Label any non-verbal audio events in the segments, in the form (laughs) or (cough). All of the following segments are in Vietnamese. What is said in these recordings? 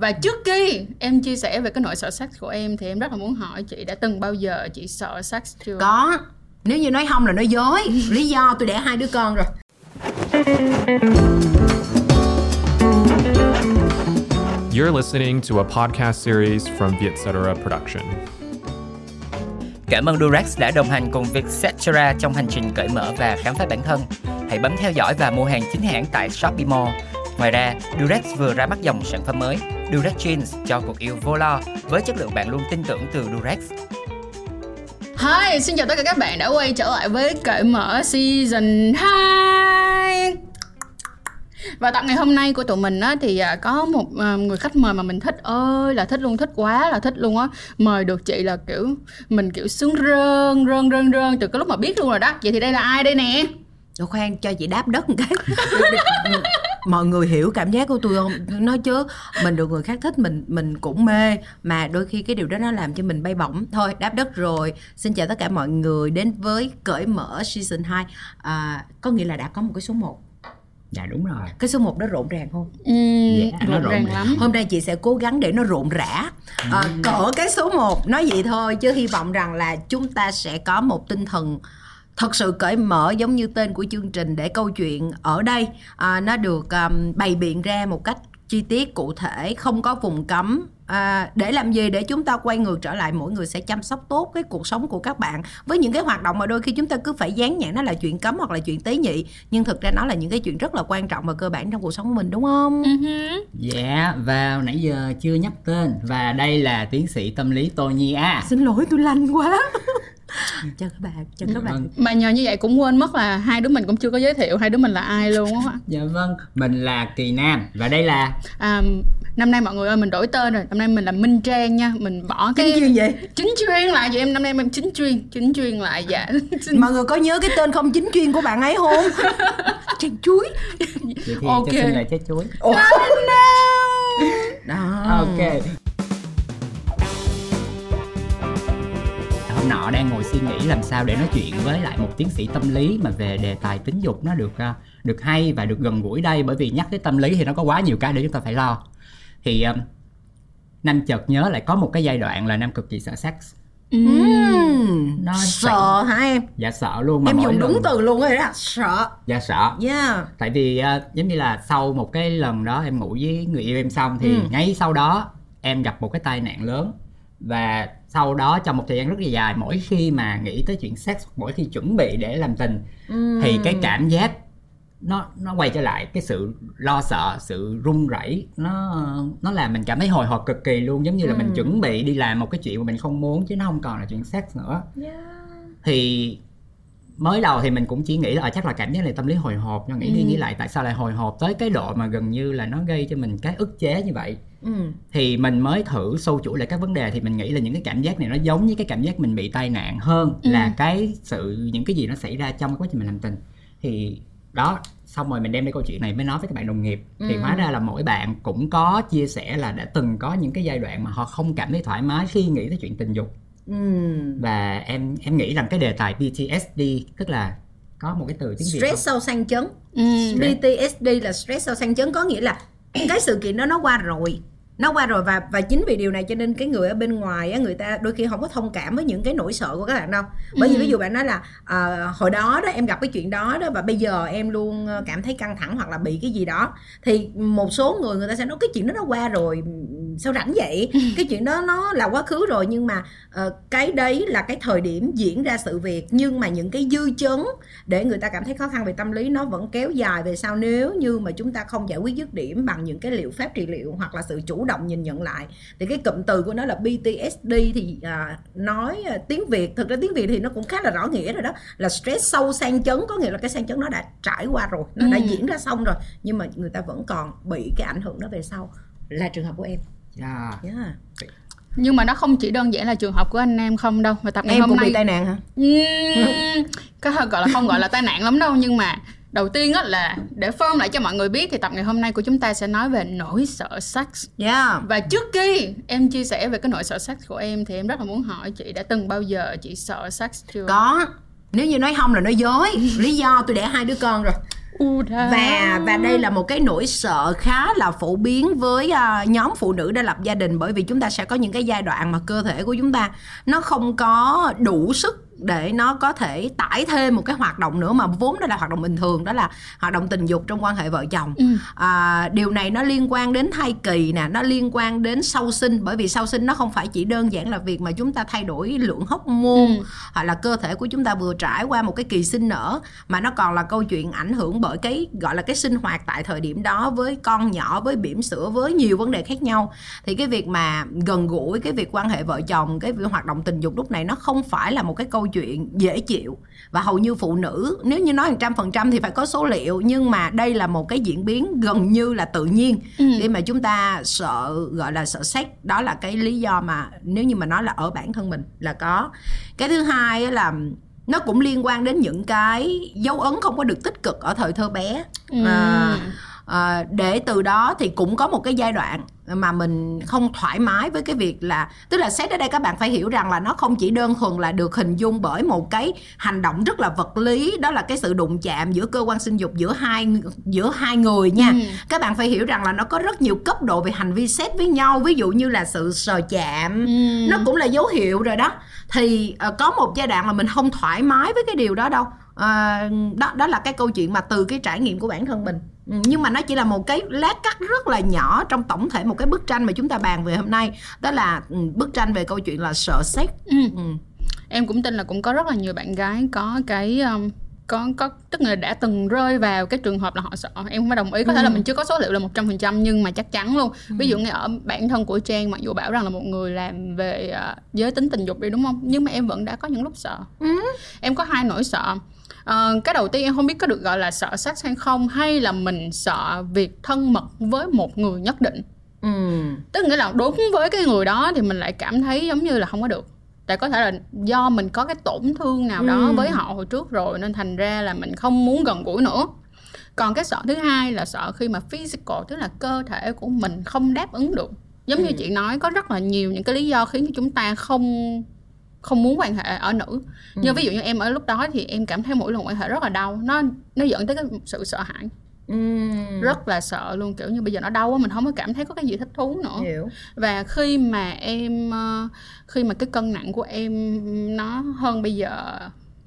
và trước khi em chia sẻ về cái nỗi sợ sex của em thì em rất là muốn hỏi chị đã từng bao giờ chị sợ sex chưa có nếu như nói không là nói dối lý do tôi đẻ hai đứa con rồi You're listening to a podcast series from Vietcetera Production. Cảm ơn Durex đã đồng hành cùng Vietcetera trong hành trình cởi mở và khám phá bản thân. Hãy bấm theo dõi và mua hàng chính hãng tại Shopee Mall. Ngoài ra, Durex vừa ra mắt dòng sản phẩm mới Durex Jeans cho cuộc yêu vô lo với chất lượng bạn luôn tin tưởng từ Durex. Hi, xin chào tất cả các bạn đã quay trở lại với cởi mở season 2 và tập ngày hôm nay của tụi mình á thì à, có một à, người khách mời mà mình thích. Ơi là thích luôn thích quá là thích luôn á. Mời được chị là kiểu mình kiểu sướng rơn rơn rơn rơn từ cái lúc mà biết luôn rồi đó. Vậy thì đây là ai đây nè? Ủa khoan cho chị đáp đất một cái. (laughs) Mọi người hiểu cảm giác của tôi không? Nói chứ mình được người khác thích mình mình cũng mê. Mà đôi khi cái điều đó nó làm cho mình bay bổng. Thôi đáp đất rồi. Xin chào tất cả mọi người đến với cởi mở season 2 à, có nghĩa là đã có một cái số 1 Dạ đúng rồi. cái số 1 đó rộn ràng không? Uhm, Dạ, nó rộn rộn ràng ràng. lắm. Hôm nay chị sẽ cố gắng để nó rộn rã. À, cỡ cái số 1 nói vậy thôi chứ hy vọng rằng là chúng ta sẽ có một tinh thần thật sự cởi mở giống như tên của chương trình để câu chuyện ở đây. À, nó được um, bày biện ra một cách chi tiết cụ thể không có vùng cấm. À, để làm gì? Để chúng ta quay ngược trở lại mỗi người sẽ chăm sóc tốt cái cuộc sống của các bạn. Với những cái hoạt động mà đôi khi chúng ta cứ phải dán nhãn nó là chuyện cấm hoặc là chuyện tế nhị nhưng thực ra nó là những cái chuyện rất là quan trọng và cơ bản trong cuộc sống của mình đúng không? Ừ. Dạ và nãy giờ chưa nhắc tên và đây là tiến sĩ tâm lý Tô Nhi A. xin lỗi tôi lanh quá chào các bạn chào các bạn Vâng. mà nhờ như vậy cũng quên mất là hai đứa mình cũng chưa có giới thiệu hai đứa mình là ai luôn á Dạ vâng, mình là Kỳ Nam và đây là à, năm nay mọi người ơi mình đổi tên rồi năm nay mình là minh trang nha mình bỏ cái Chính chuyên vậy chính chuyên lại vậy em năm nay em chính chuyên chính chuyên lại dạ (laughs) mọi người có nhớ cái tên không chính chuyên của bạn ấy không (laughs) trang chuối Vậy thì Ok. cho xin lời chết chuối. Ồ. đó Ok. Hôm nọ đang ngồi suy nghĩ làm sao để nói chuyện với lại một tiến sĩ tâm lý mà về đề tài tính dục nó được à, được hay và được gần gũi đây bởi vì nhắc tới tâm lý thì nó có quá nhiều cái để chúng ta phải lo. Thì um, Nam chợt nhớ lại có một cái giai đoạn là Nam cực kỳ sợ sex. Ừm, Nó sợ hả em Dạ sợ luôn mà em dùng đúng lần- từ luôn rồi đó sợ Dạ sợ. yeah tại vì à, giống như là sau một cái lần đó em ngủ với người yêu em xong thì Ừ. ngay sau đó em gặp một cái tai nạn lớn và sau đó trong một thời gian rất là dài mỗi khi mà nghĩ tới chuyện sex mỗi khi chuẩn bị để làm tình thì cái cảm giác nó nó quay trở lại cái sự lo sợ sự run rẩy nó nó làm mình cảm thấy hồi hộp cực kỳ luôn. Giống như là mình chuẩn bị đi làm một cái chuyện mà mình không muốn chứ nó không còn là chuyện sex nữa. Thì mới đầu thì mình cũng chỉ nghĩ là à, chắc là cảm giác này tâm lý hồi hộp nhưng nghĩ đi nghĩ lại tại sao lại hồi hộp tới cái độ mà gần như là nó gây cho mình cái ức chế như vậy. Ừ. thì mình mới thử sâu chuỗi lại các vấn đề thì mình nghĩ là những cái cảm giác này nó giống như cái cảm giác mình bị tai nạn hơn là cái sự những cái gì nó xảy ra trong quá trình mình làm tình. Thì đó xong rồi mình đem đi câu chuyện này mới nói với các bạn đồng nghiệp. Thì hóa ra là mỗi bạn cũng có chia sẻ là đã từng có những cái giai đoạn mà họ không cảm thấy thoải mái khi nghĩ tới chuyện tình dục Ừm. và em em nghĩ rằng cái đề tài PTSD tức là có một cái từ tiếng Việt stress sau sang chấn Ừ. PTSD là stress sau sang chấn có nghĩa là (clears throat) cái sự kiện đó nó qua rồi nó qua rồi và và chính vì điều này cho nên cái người ở bên ngoài á người ta đôi khi không có thông cảm với những cái nỗi sợ của các bạn đâu. Bởi vì ví dụ bạn nói là à, hồi đó đó em gặp cái chuyện đó đó và bây giờ em luôn ờ, cảm thấy căng thẳng hoặc là bị cái gì đó thì một số người người ta sẽ nói cái chuyện đó nó qua rồi sao rảnh vậy? Cái chuyện đó nó là quá khứ rồi nhưng mà ờ, cái đấy là cái thời điểm diễn ra sự việc nhưng mà những cái dư chấn để người ta cảm thấy khó khăn về tâm lý nó vẫn kéo dài về sau. Nếu như mà chúng ta không giải quyết dứt điểm bằng những cái liệu pháp trị liệu hoặc là sự chủ động nhìn nhận lại thì cái cụm từ của nó là PTSD thì à, nói à, tiếng Việt thực ra tiếng Việt thì nó cũng khá là rõ nghĩa rồi đó là stress sâu sang chấn có nghĩa là cái sang chấn nó đã trải qua rồi nó đã Ừ. diễn ra xong rồi nhưng mà người ta vẫn còn bị cái ảnh hưởng đó về sau là trường hợp của em Yeah. yeah. nhưng mà nó không chỉ đơn giản là trường hợp của anh em không đâu và tập ngày em hôm cũng nay bị tai nạn hả Ừm, cái hơi gọi là không gọi là tai nạn lắm đâu nhưng mà đầu tiên á là để firm lại cho mọi người biết thì tập ngày hôm nay của chúng ta sẽ nói về nỗi sợ sex. Yeah. Và trước khi em chia sẻ về cái nỗi sợ sex của em thì em rất là muốn hỏi chị đã từng bao giờ chị sợ sex chưa? Có. Nếu như nói không là nói dối. (laughs) Lý do tôi đẻ hai đứa con rồi. Và và đây là một cái nỗi sợ khá là phổ biến với à, nhóm phụ nữ đã lập gia đình bởi vì chúng ta sẽ có những cái giai đoạn mà cơ thể của chúng ta nó không có đủ sức để nó có thể tải thêm một cái hoạt động nữa mà vốn đó là hoạt động bình thường đó là hoạt động tình dục trong quan hệ vợ chồng Ừ. à, điều này nó liên quan đến thai kỳ nè nó liên quan đến sau sinh bởi vì sau sinh nó không phải chỉ đơn giản là việc mà chúng ta thay đổi lượng hormone Ừ. hoặc là cơ thể của chúng ta vừa trải qua một cái kỳ sinh nở mà nó còn là câu chuyện ảnh hưởng bởi cái gọi là cái sinh hoạt tại thời điểm đó với con nhỏ với bỉm sữa với nhiều vấn đề khác nhau thì cái việc mà gần gũi cái việc quan hệ vợ chồng cái việc hoạt động tình dục lúc này nó không phải là một cái câu chuyện dễ chịu và hầu như phụ nữ nếu như nói trăm phần trăm thì phải có số liệu nhưng mà đây là một cái diễn biến gần như là tự nhiên Ừ. khi mà chúng ta sợ gọi là sợ sex đó là cái lý do mà nếu như mà nói là ở bản thân mình là có cái thứ hai là nó cũng liên quan đến những cái dấu ấn không có được tích cực ở thời thơ bé Ừ. à, à, để từ đó thì cũng có một cái giai đoạn mà mình không thoải mái với cái việc là tức là xét ở đây các bạn phải hiểu rằng là nó không chỉ đơn thuần là được hình dung bởi một cái hành động rất là vật lý đó là cái sự đụng chạm giữa cơ quan sinh dục giữa hai giữa hai người nha Ừ. các bạn phải hiểu rằng là nó có rất nhiều cấp độ về hành vi xét với nhau ví dụ như là sự sờ chạm Ừ. nó cũng là dấu hiệu rồi đó thì ờ, có một giai đoạn mà mình không thoải mái với cái điều đó đâu Ờ, đó đó là cái câu chuyện mà từ cái trải nghiệm của bản thân mình nhưng mà nó chỉ là một cái lát cắt rất là nhỏ trong tổng thể một cái bức tranh mà chúng ta bàn về hôm nay. Đó là ừ, bức tranh về câu chuyện là sợ sex Ừ. ừ. em cũng tin là cũng có rất là nhiều bạn gái có cái um, có có tức là đã từng rơi vào cái trường hợp là họ sợ. Em không phải đồng ý có thể là mình chưa có số liệu là một trăm phần trăm nhưng mà chắc chắn luôn. Ví dụ như ở bản thân của trang mặc dù bảo rằng là một người làm về à, giới tính tình dục đi đúng không? Nhưng mà em vẫn đã có những lúc sợ. Em có hai nỗi sợ Ờ, cái đầu tiên em không biết có được gọi là sợ sex hay không hay là mình sợ việc thân mật với một người nhất định. Ừ. tức nghĩa là đúng với cái người đó thì mình lại cảm thấy giống như là không có được. Tại có thể là do mình có cái tổn thương nào đó Ừ. với họ hồi trước rồi nên thành ra là mình không muốn gần gũi nữa. Còn cái sợ thứ hai là sợ khi mà physical tức là cơ thể của mình không đáp ứng được. Giống như chị nói có rất là nhiều những cái lý do khiến cho chúng ta không không muốn quan hệ ở nữ. Như ví dụ như em ở lúc đó thì em cảm thấy mỗi lần quan hệ rất là đau. Nó nó dẫn tới cái sự sợ hãi. Ừ. rất là sợ luôn kiểu như bây giờ nó đau quá mình không có cảm thấy có cái gì thích thú nữa. Hiểu. Và khi mà em ờ, khi mà cái cân nặng của em nó hơn bây giờ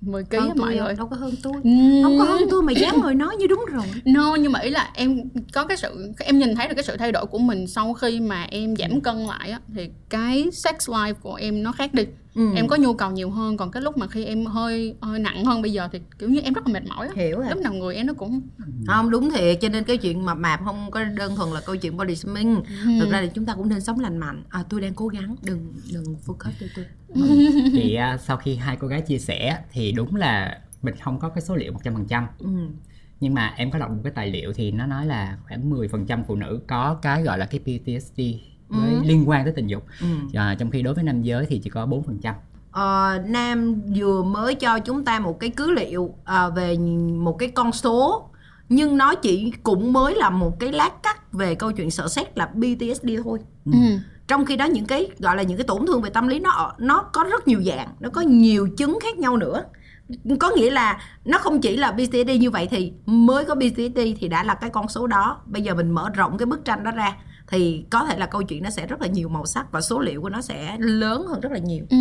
10 kg hơn mọi người. đâu có hơn tôi. Ừm. không có hơn tôi mà dám ngồi nói như đúng rồi. (laughs) No nhưng mà ý là em có cái sự em nhìn thấy được cái sự thay đổi của mình sau khi mà em giảm cân lại á thì cái sex life của em nó khác đi. Ừ. Em có nhu cầu nhiều hơn còn cái lúc mà khi em hơi hơi nặng hơn bây giờ thì kiểu như em rất là mệt mỏi á. hiểu rồi. Lúc nào người em nó cũng không đúng thiệt cho nên cái chuyện mập mạp không có đơn thuần là câu chuyện body shaming. Thực ra thì chúng ta cũng nên sống lành mạnh. À, tôi đang cố gắng đừng đừng focus tôi tôi. (laughs) Thì à, sau khi hai cô gái chia sẻ thì đúng là mình không có cái số liệu 100% ừ. nhưng mà em có đọc một cái tài liệu thì nó nói là khoảng 10% phụ nữ có cái gọi là cái PTSD với liên quan tới tình dục. Ừ. à, trong khi đối với nam giới thì chỉ có 4% Ờ, Nam vừa mới cho chúng ta một cái cứ liệu à, về một cái con số nhưng nó chỉ cũng mới là một cái lát cắt về câu chuyện sợ xét là PTSD thôi. Ừ. trong khi đó những cái gọi là những cái tổn thương về tâm lý nó nó có rất nhiều dạng nó có nhiều chứng khác nhau nữa. Có nghĩa là nó không chỉ là PTSD như vậy thì mới có PTSD thì đã là cái con số đó. Bây giờ mình mở rộng cái bức tranh đó ra thì có thể là câu chuyện nó sẽ rất là nhiều màu sắc và số liệu của nó sẽ lớn hơn rất là nhiều. Ừ.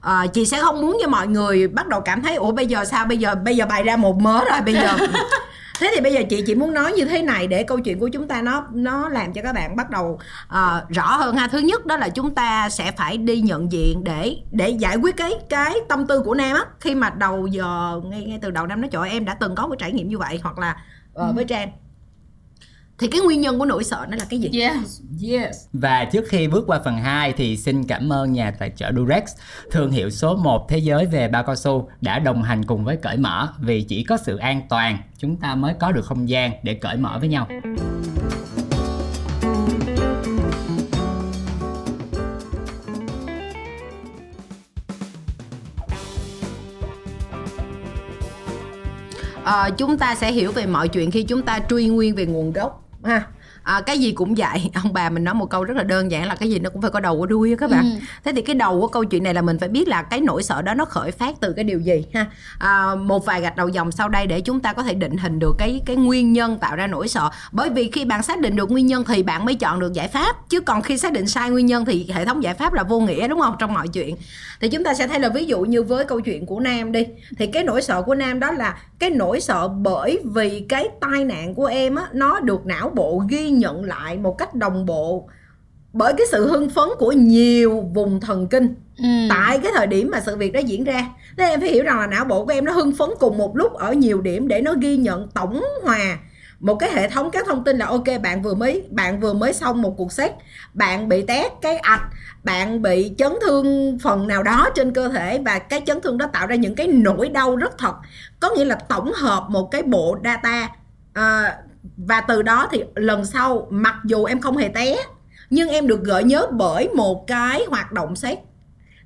à, chị sẽ không muốn cho mọi người bắt đầu cảm thấy ủa bây giờ sao? Bây giờ bây giờ bày ra một mớ rồi bây giờ (laughs) thế thì bây giờ chị chỉ muốn nói như thế này để câu chuyện của chúng ta nó nó làm cho các bạn bắt đầu à, rõ hơn ha. Thứ nhất đó là chúng ta sẽ phải đi nhận diện để để giải quyết cái cái tâm tư của nam á. Khi mà đầu giờ ngay ngay từ đầu năm nói trời em đã từng có một trải nghiệm như vậy hoặc là ờ, với trang thì cái nguyên nhân của nỗi sợ nó là cái gì Yeah. Yes. Và trước khi bước qua phần 2 thì xin cảm ơn nhà tài trợ Durex, thương hiệu số 1 thế giới về bao cao su đã đồng hành cùng với cởi mở vì chỉ có sự an toàn chúng ta mới có được không gian để cởi mở với nhau. Ờ, chúng ta sẽ hiểu về mọi chuyện khi chúng ta truy nguyên về nguồn gốc ha à, cái gì cũng vậy. (laughs) Ông bà mình nói một câu rất là đơn giản là cái gì nó cũng phải có đầu có đuôi á các bạn. Ừ. thế thì cái đầu của câu chuyện này là mình phải biết là cái nỗi sợ đó nó khởi phát từ cái điều gì ha? À, một vài gạch đầu dòng sau đây để chúng ta có thể định hình được cái cái nguyên nhân tạo ra nỗi sợ. Bởi vì khi bạn xác định được nguyên nhân thì bạn mới chọn được giải pháp. Chứ còn khi xác định sai nguyên nhân thì hệ thống giải pháp là vô nghĩa đúng không? Trong mọi chuyện. Thì chúng ta sẽ thấy là ví dụ như với câu chuyện của nam đi. Thì cái nỗi sợ của nam đó là cái nỗi sợ bởi vì cái tai nạn của em á nó được não bộ ghi nhận lại một cách đồng bộ bởi cái sự hưng phấn của nhiều vùng thần kinh Ừ. tại cái thời điểm mà sự việc đó diễn ra thế em phải hiểu rằng là não bộ của em nó hưng phấn cùng một lúc ở nhiều điểm để nó ghi nhận tổng hòa một cái hệ thống các thông tin là ok bạn vừa mới bạn vừa mới xong một cuộc xét bạn bị tét cái ạch bạn bị chấn thương phần nào đó trên cơ thể và cái chấn thương đó tạo ra những cái nỗi đau rất thật có nghĩa là tổng hợp một cái bộ data à, và từ đó thì lần sau mặc dù em không hề té nhưng em được gợi nhớ bởi một cái hoạt động xét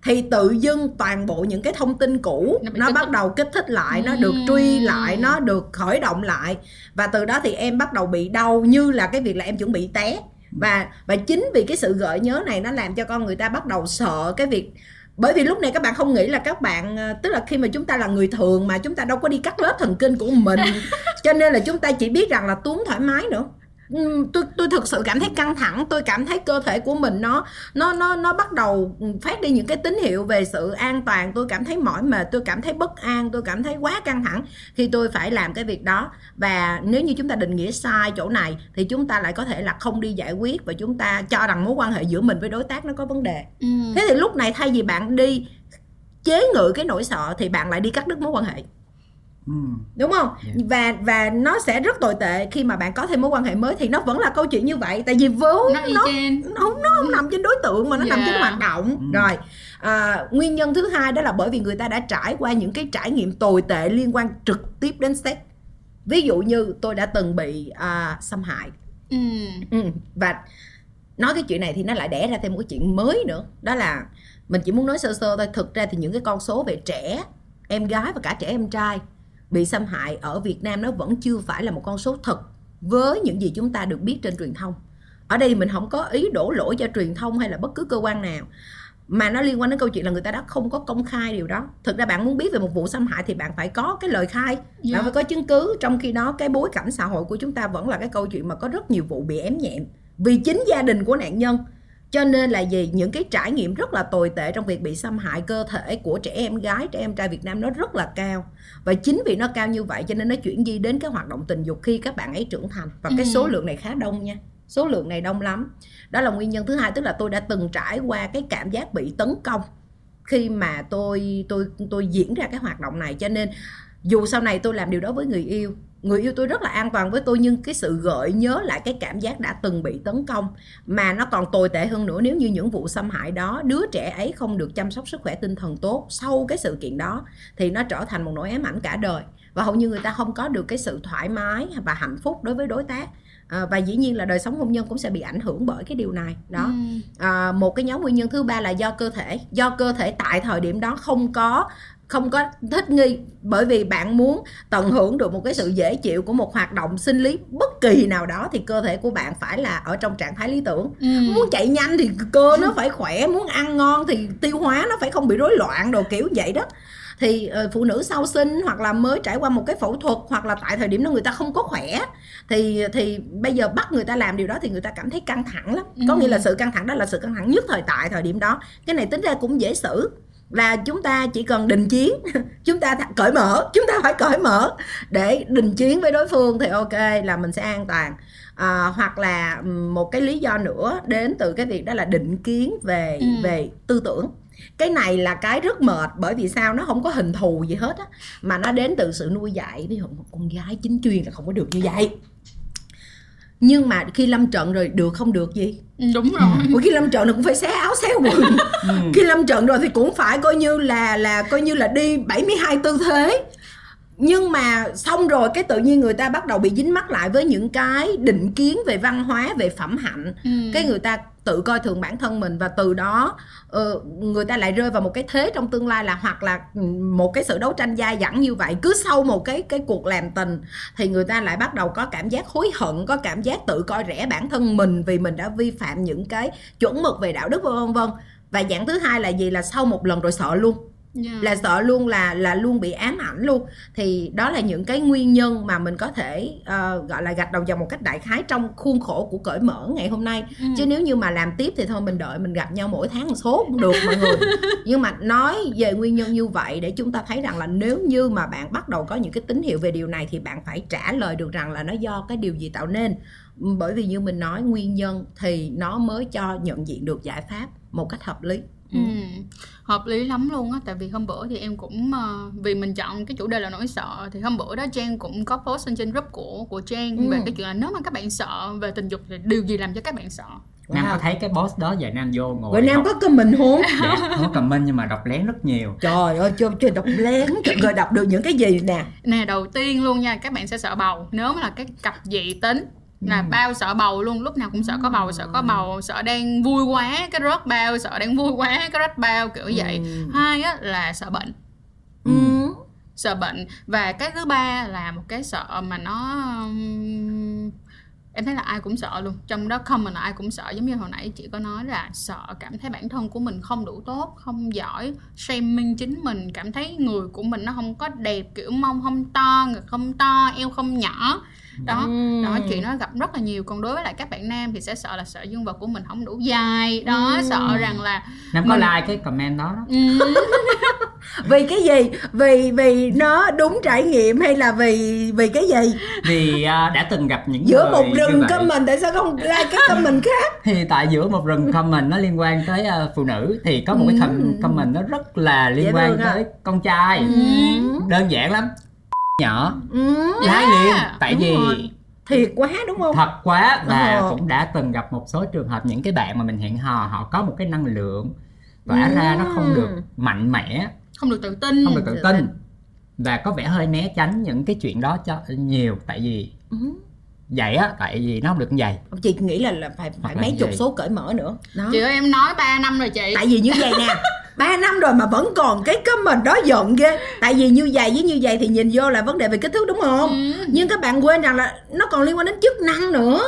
thì tự dưng toàn bộ những cái thông tin cũ Nó nó, bắt thích. đầu kích thích lại nó được truy lại nó được khởi động lại. Và từ đó thì em bắt đầu bị đau như là cái việc là em chuẩn bị té. Và và chính vì cái sự gợi nhớ này nó làm cho con người ta bắt đầu sợ cái việc bởi vì lúc này các bạn không nghĩ là các bạn ờ, tức là khi mà chúng ta là người thường mà chúng ta đâu có đi cắt lớp thần kinh của mình. (laughs) Cho nên là chúng ta chỉ biết rằng là túm thoải mái nữa tôi tôi thực sự cảm thấy căng thẳng. Tôi cảm thấy cơ thể của mình nó nó nó nó bắt đầu phát đi những cái tín hiệu về sự an toàn. Tôi cảm thấy mỏi mệt tôi cảm thấy bất an tôi cảm thấy quá căng thẳng khi tôi phải làm cái việc đó. Và nếu như chúng ta định nghĩa sai chỗ này thì chúng ta lại có thể là không đi giải quyết và chúng ta cho rằng mối quan hệ giữa mình với đối tác nó có vấn đề. Ừ. thế thì lúc này thay vì bạn đi chế ngự cái nỗi sợ thì bạn lại đi cắt đứt mối quan hệ Ừ. đúng không Dạ. và và nó sẽ rất tồi tệ khi mà bạn có thêm mối quan hệ mới thì nó vẫn là câu chuyện như vậy tại vì vốn nó nó nó không nó không nằm trên đối tượng mà nó nằm Dạ. trên hoạt động Ừ. rồi à, nguyên nhân thứ hai đó là bởi vì người ta đã trải qua những cái trải nghiệm tồi tệ liên quan trực tiếp đến sex ví dụ như tôi đã từng bị à, xâm hại ừ. ừ. và nói cái chuyện này thì nó lại đẻ ra thêm một cái chuyện mới nữa đó là mình chỉ muốn nói sơ sơ thôi thực ra thì những cái con số về trẻ em gái và cả trẻ em trai bị xâm hại ở Việt Nam nó vẫn chưa phải là một con số thật với những gì chúng ta được biết trên truyền thông ở đây mình không có ý đổ lỗi cho truyền thông hay là bất cứ cơ quan nào mà nó liên quan đến câu chuyện là người ta đã không có công khai điều đó thực ra bạn muốn biết về một vụ xâm hại thì bạn phải có cái lời khai Dạ. bạn phải có chứng cứ trong khi đó cái bối cảnh xã hội của chúng ta vẫn là cái câu chuyện mà có rất nhiều vụ bị ém nhẹm vì chính gia đình của nạn nhân cho nên là gì những cái trải nghiệm rất là tồi tệ trong việc bị xâm hại cơ thể của trẻ em gái trẻ em trai Việt Nam nó rất là cao. Và chính vì nó cao như vậy cho nên nó chuyển di đến cái hoạt động tình dục khi các bạn ấy trưởng thành. Và cái Ừ. số lượng này khá đông nha. Số lượng này đông lắm. Đó là nguyên nhân thứ hai tức là tôi đã từng trải qua cái cảm giác bị tấn công khi mà tôi tôi tôi diễn ra cái hoạt động này. Cho nên dù sau này tôi làm điều đó với người yêu người yêu tôi rất là an toàn với tôi nhưng cái sự gợi nhớ lại cái cảm giác đã từng bị tấn công mà nó còn tồi tệ hơn nữa. Nếu như những vụ xâm hại đó đứa trẻ ấy không được chăm sóc sức khỏe tinh thần tốt sau cái sự kiện đó thì nó trở thành một nỗi ám ảnh cả đời. Và hầu như người ta không có được cái sự thoải mái và hạnh phúc đối với đối tác. À, và dĩ nhiên là đời sống hôn nhân cũng sẽ bị ảnh hưởng bởi cái điều này. Đó. Ừ. à, một cái nhóm nguyên nhân thứ ba là do cơ thể. Do cơ thể tại thời điểm đó không có không có thích nghi bởi vì bạn muốn tận hưởng được một cái sự dễ chịu của một hoạt động sinh lý bất kỳ nào đó thì cơ thể của bạn phải là ở trong trạng thái lý tưởng. Ừ. muốn chạy nhanh thì cơ nó phải khỏe muốn ăn ngon thì tiêu hóa nó phải không bị rối loạn đồ kiểu vậy đó. Thì ờ, phụ nữ sau sinh hoặc là mới trải qua một cái phẫu thuật hoặc là tại thời điểm đó người ta không có khỏe thì thì bây giờ bắt người ta làm điều đó thì người ta cảm thấy căng thẳng lắm. Có Ừ. nghĩa là sự căng thẳng đó là sự căng thẳng nhất thời tại thời điểm đó. Cái này tính ra cũng dễ xử là chúng ta chỉ cần đình chiến (laughs) chúng ta cởi mở chúng ta phải cởi mở để đình chiến với đối phương thì ok là mình sẽ an toàn. À, hoặc là một cái lý do nữa đến từ cái việc đó là định kiến về Ừ. về tư tưởng. Cái này là cái rất mệt bởi vì sao? Nó không có hình thù gì hết á mà nó đến từ sự nuôi dạy. Ví dụ một con gái chính chuyên là không có được như vậy nhưng mà khi lâm trận rồi được không được gì? Ừ, đúng rồi. Ủa khi lâm trận thì cũng phải xé áo xé quần. Khi lâm trận rồi thì cũng phải coi như là là coi như là đi 72 tư thế. Nhưng mà xong rồi cái tự nhiên người ta bắt đầu bị dính mắc lại với những cái định kiến về văn hóa về phẩm hạnh. Ừ. cái người ta tự coi thường bản thân mình và từ đó ờ, người ta lại rơi vào một cái thế trong tương lai là hoặc là ừ, một cái sự đấu tranh dai dẳng như vậy. Cứ sau một cái cái cuộc làm tình thì người ta lại bắt đầu có cảm giác hối hận, có cảm giác tự coi rẻ bản thân mình vì mình đã vi phạm những cái chuẩn mực về đạo đức vân vân. Và dạng thứ hai là gì? Là sau một lần rồi sợ luôn. Yeah. là sợ luôn là là luôn bị ám ảnh luôn. Thì đó là những cái nguyên nhân mà mình có thể ờ, gọi là gạch đầu dòng một cách đại khái trong khuôn khổ của cởi mở ngày hôm nay. Ừ. chứ nếu như mà làm tiếp thì thôi mình đợi mình gặp nhau mỗi tháng một số cũng được mọi người. (laughs) Nhưng mà nói về nguyên nhân như vậy để chúng ta thấy rằng là nếu như mà bạn bắt đầu có những cái tín hiệu về điều này thì bạn phải trả lời được rằng là nó do cái điều gì tạo nên. Bởi vì như mình nói nguyên nhân thì nó mới cho nhận diện được giải pháp một cách hợp lý Ừ. hợp lý lắm luôn á tại vì hôm bữa thì em cũng ờ, vì mình chọn cái chủ đề là nỗi sợ thì hôm bữa đó Trang cũng có post lên trên group của của Trang Ừ. về cái chuyện là nếu mà các bạn sợ về tình dục thì điều gì làm cho các bạn sợ nam Wow. có thấy cái boss đó giờ nam vô ngồi Rồi Nam đọc- có comment không? dạ, không có comment nhưng mà đọc lén rất nhiều Trời ơi, trời, trời đọc lén trời, Rồi đọc được những cái gì nè nè đầu tiên luôn nha các bạn sẽ sợ bầu nếu mà là cái cặp dị tính là bao sợ bầu luôn lúc nào cũng sợ có bầu sợ có bầu sợ đang vui quá cái rớt bao sợ đang vui quá cái rớt bao kiểu vậy. Hai á là sợ bệnh. Ừ. sợ bệnh. Và cái thứ ba là một cái sợ mà nó em thấy là ai cũng sợ luôn. Trong đó comment là ai cũng sợ. Giống như hồi nãy chị có nói là sợ cảm thấy bản thân của mình không đủ tốt không giỏi shaming chính mình cảm thấy người của mình nó không có đẹp kiểu mông không to ngực không to eo không nhỏ đó Ừm. đó chuyện nó gặp rất là nhiều còn đối với lại các bạn nam thì sẽ sợ là sợ dương vật của mình không đủ dài đó Ừm. sợ rằng là nam có Mình- like cái comment đó đó ừm, (laughs) Vì cái gì? Vì vì nó đúng trải nghiệm hay là vì vì cái gì? vì à, đã từng gặp những Giữa người một rừng comment tại sao không like cái comment khác? (laughs) thì tại giữa một rừng comment nó liên quan tới à, phụ nữ thì có một cái com- comment nó rất là liên Dễ quan thương à. tới con trai Ừ. đơn giản lắm nhỏ Ừ. lái Yeah, liền tại đúng vì rồi. Thiệt quá đúng không? thật quá và Ờ. cũng đã từng gặp một số trường hợp những cái bạn mà mình hẹn hò họ có một cái năng lượng tỏa Ừ. ra nó không được mạnh mẽ không được tự tin không được tự tự tin tin. và có vẻ hơi né tránh những cái chuyện đó cho nhiều tại vì Ừ. vậy á tại vì nó không được như vậy Chị nghĩ là là phải phải Hoặc mấy chục vậy. số cởi mở nữa. Đó. chị ơi em nói 3 năm rồi chị tại vì như vậy nè (laughs) ba năm rồi mà vẫn còn cái comment đó giận ghê. Tại vì như vậy với như vậy thì nhìn vô là vấn đề về kích thước đúng không? Ừ. nhưng các bạn quên rằng là nó còn liên quan đến chức năng nữa.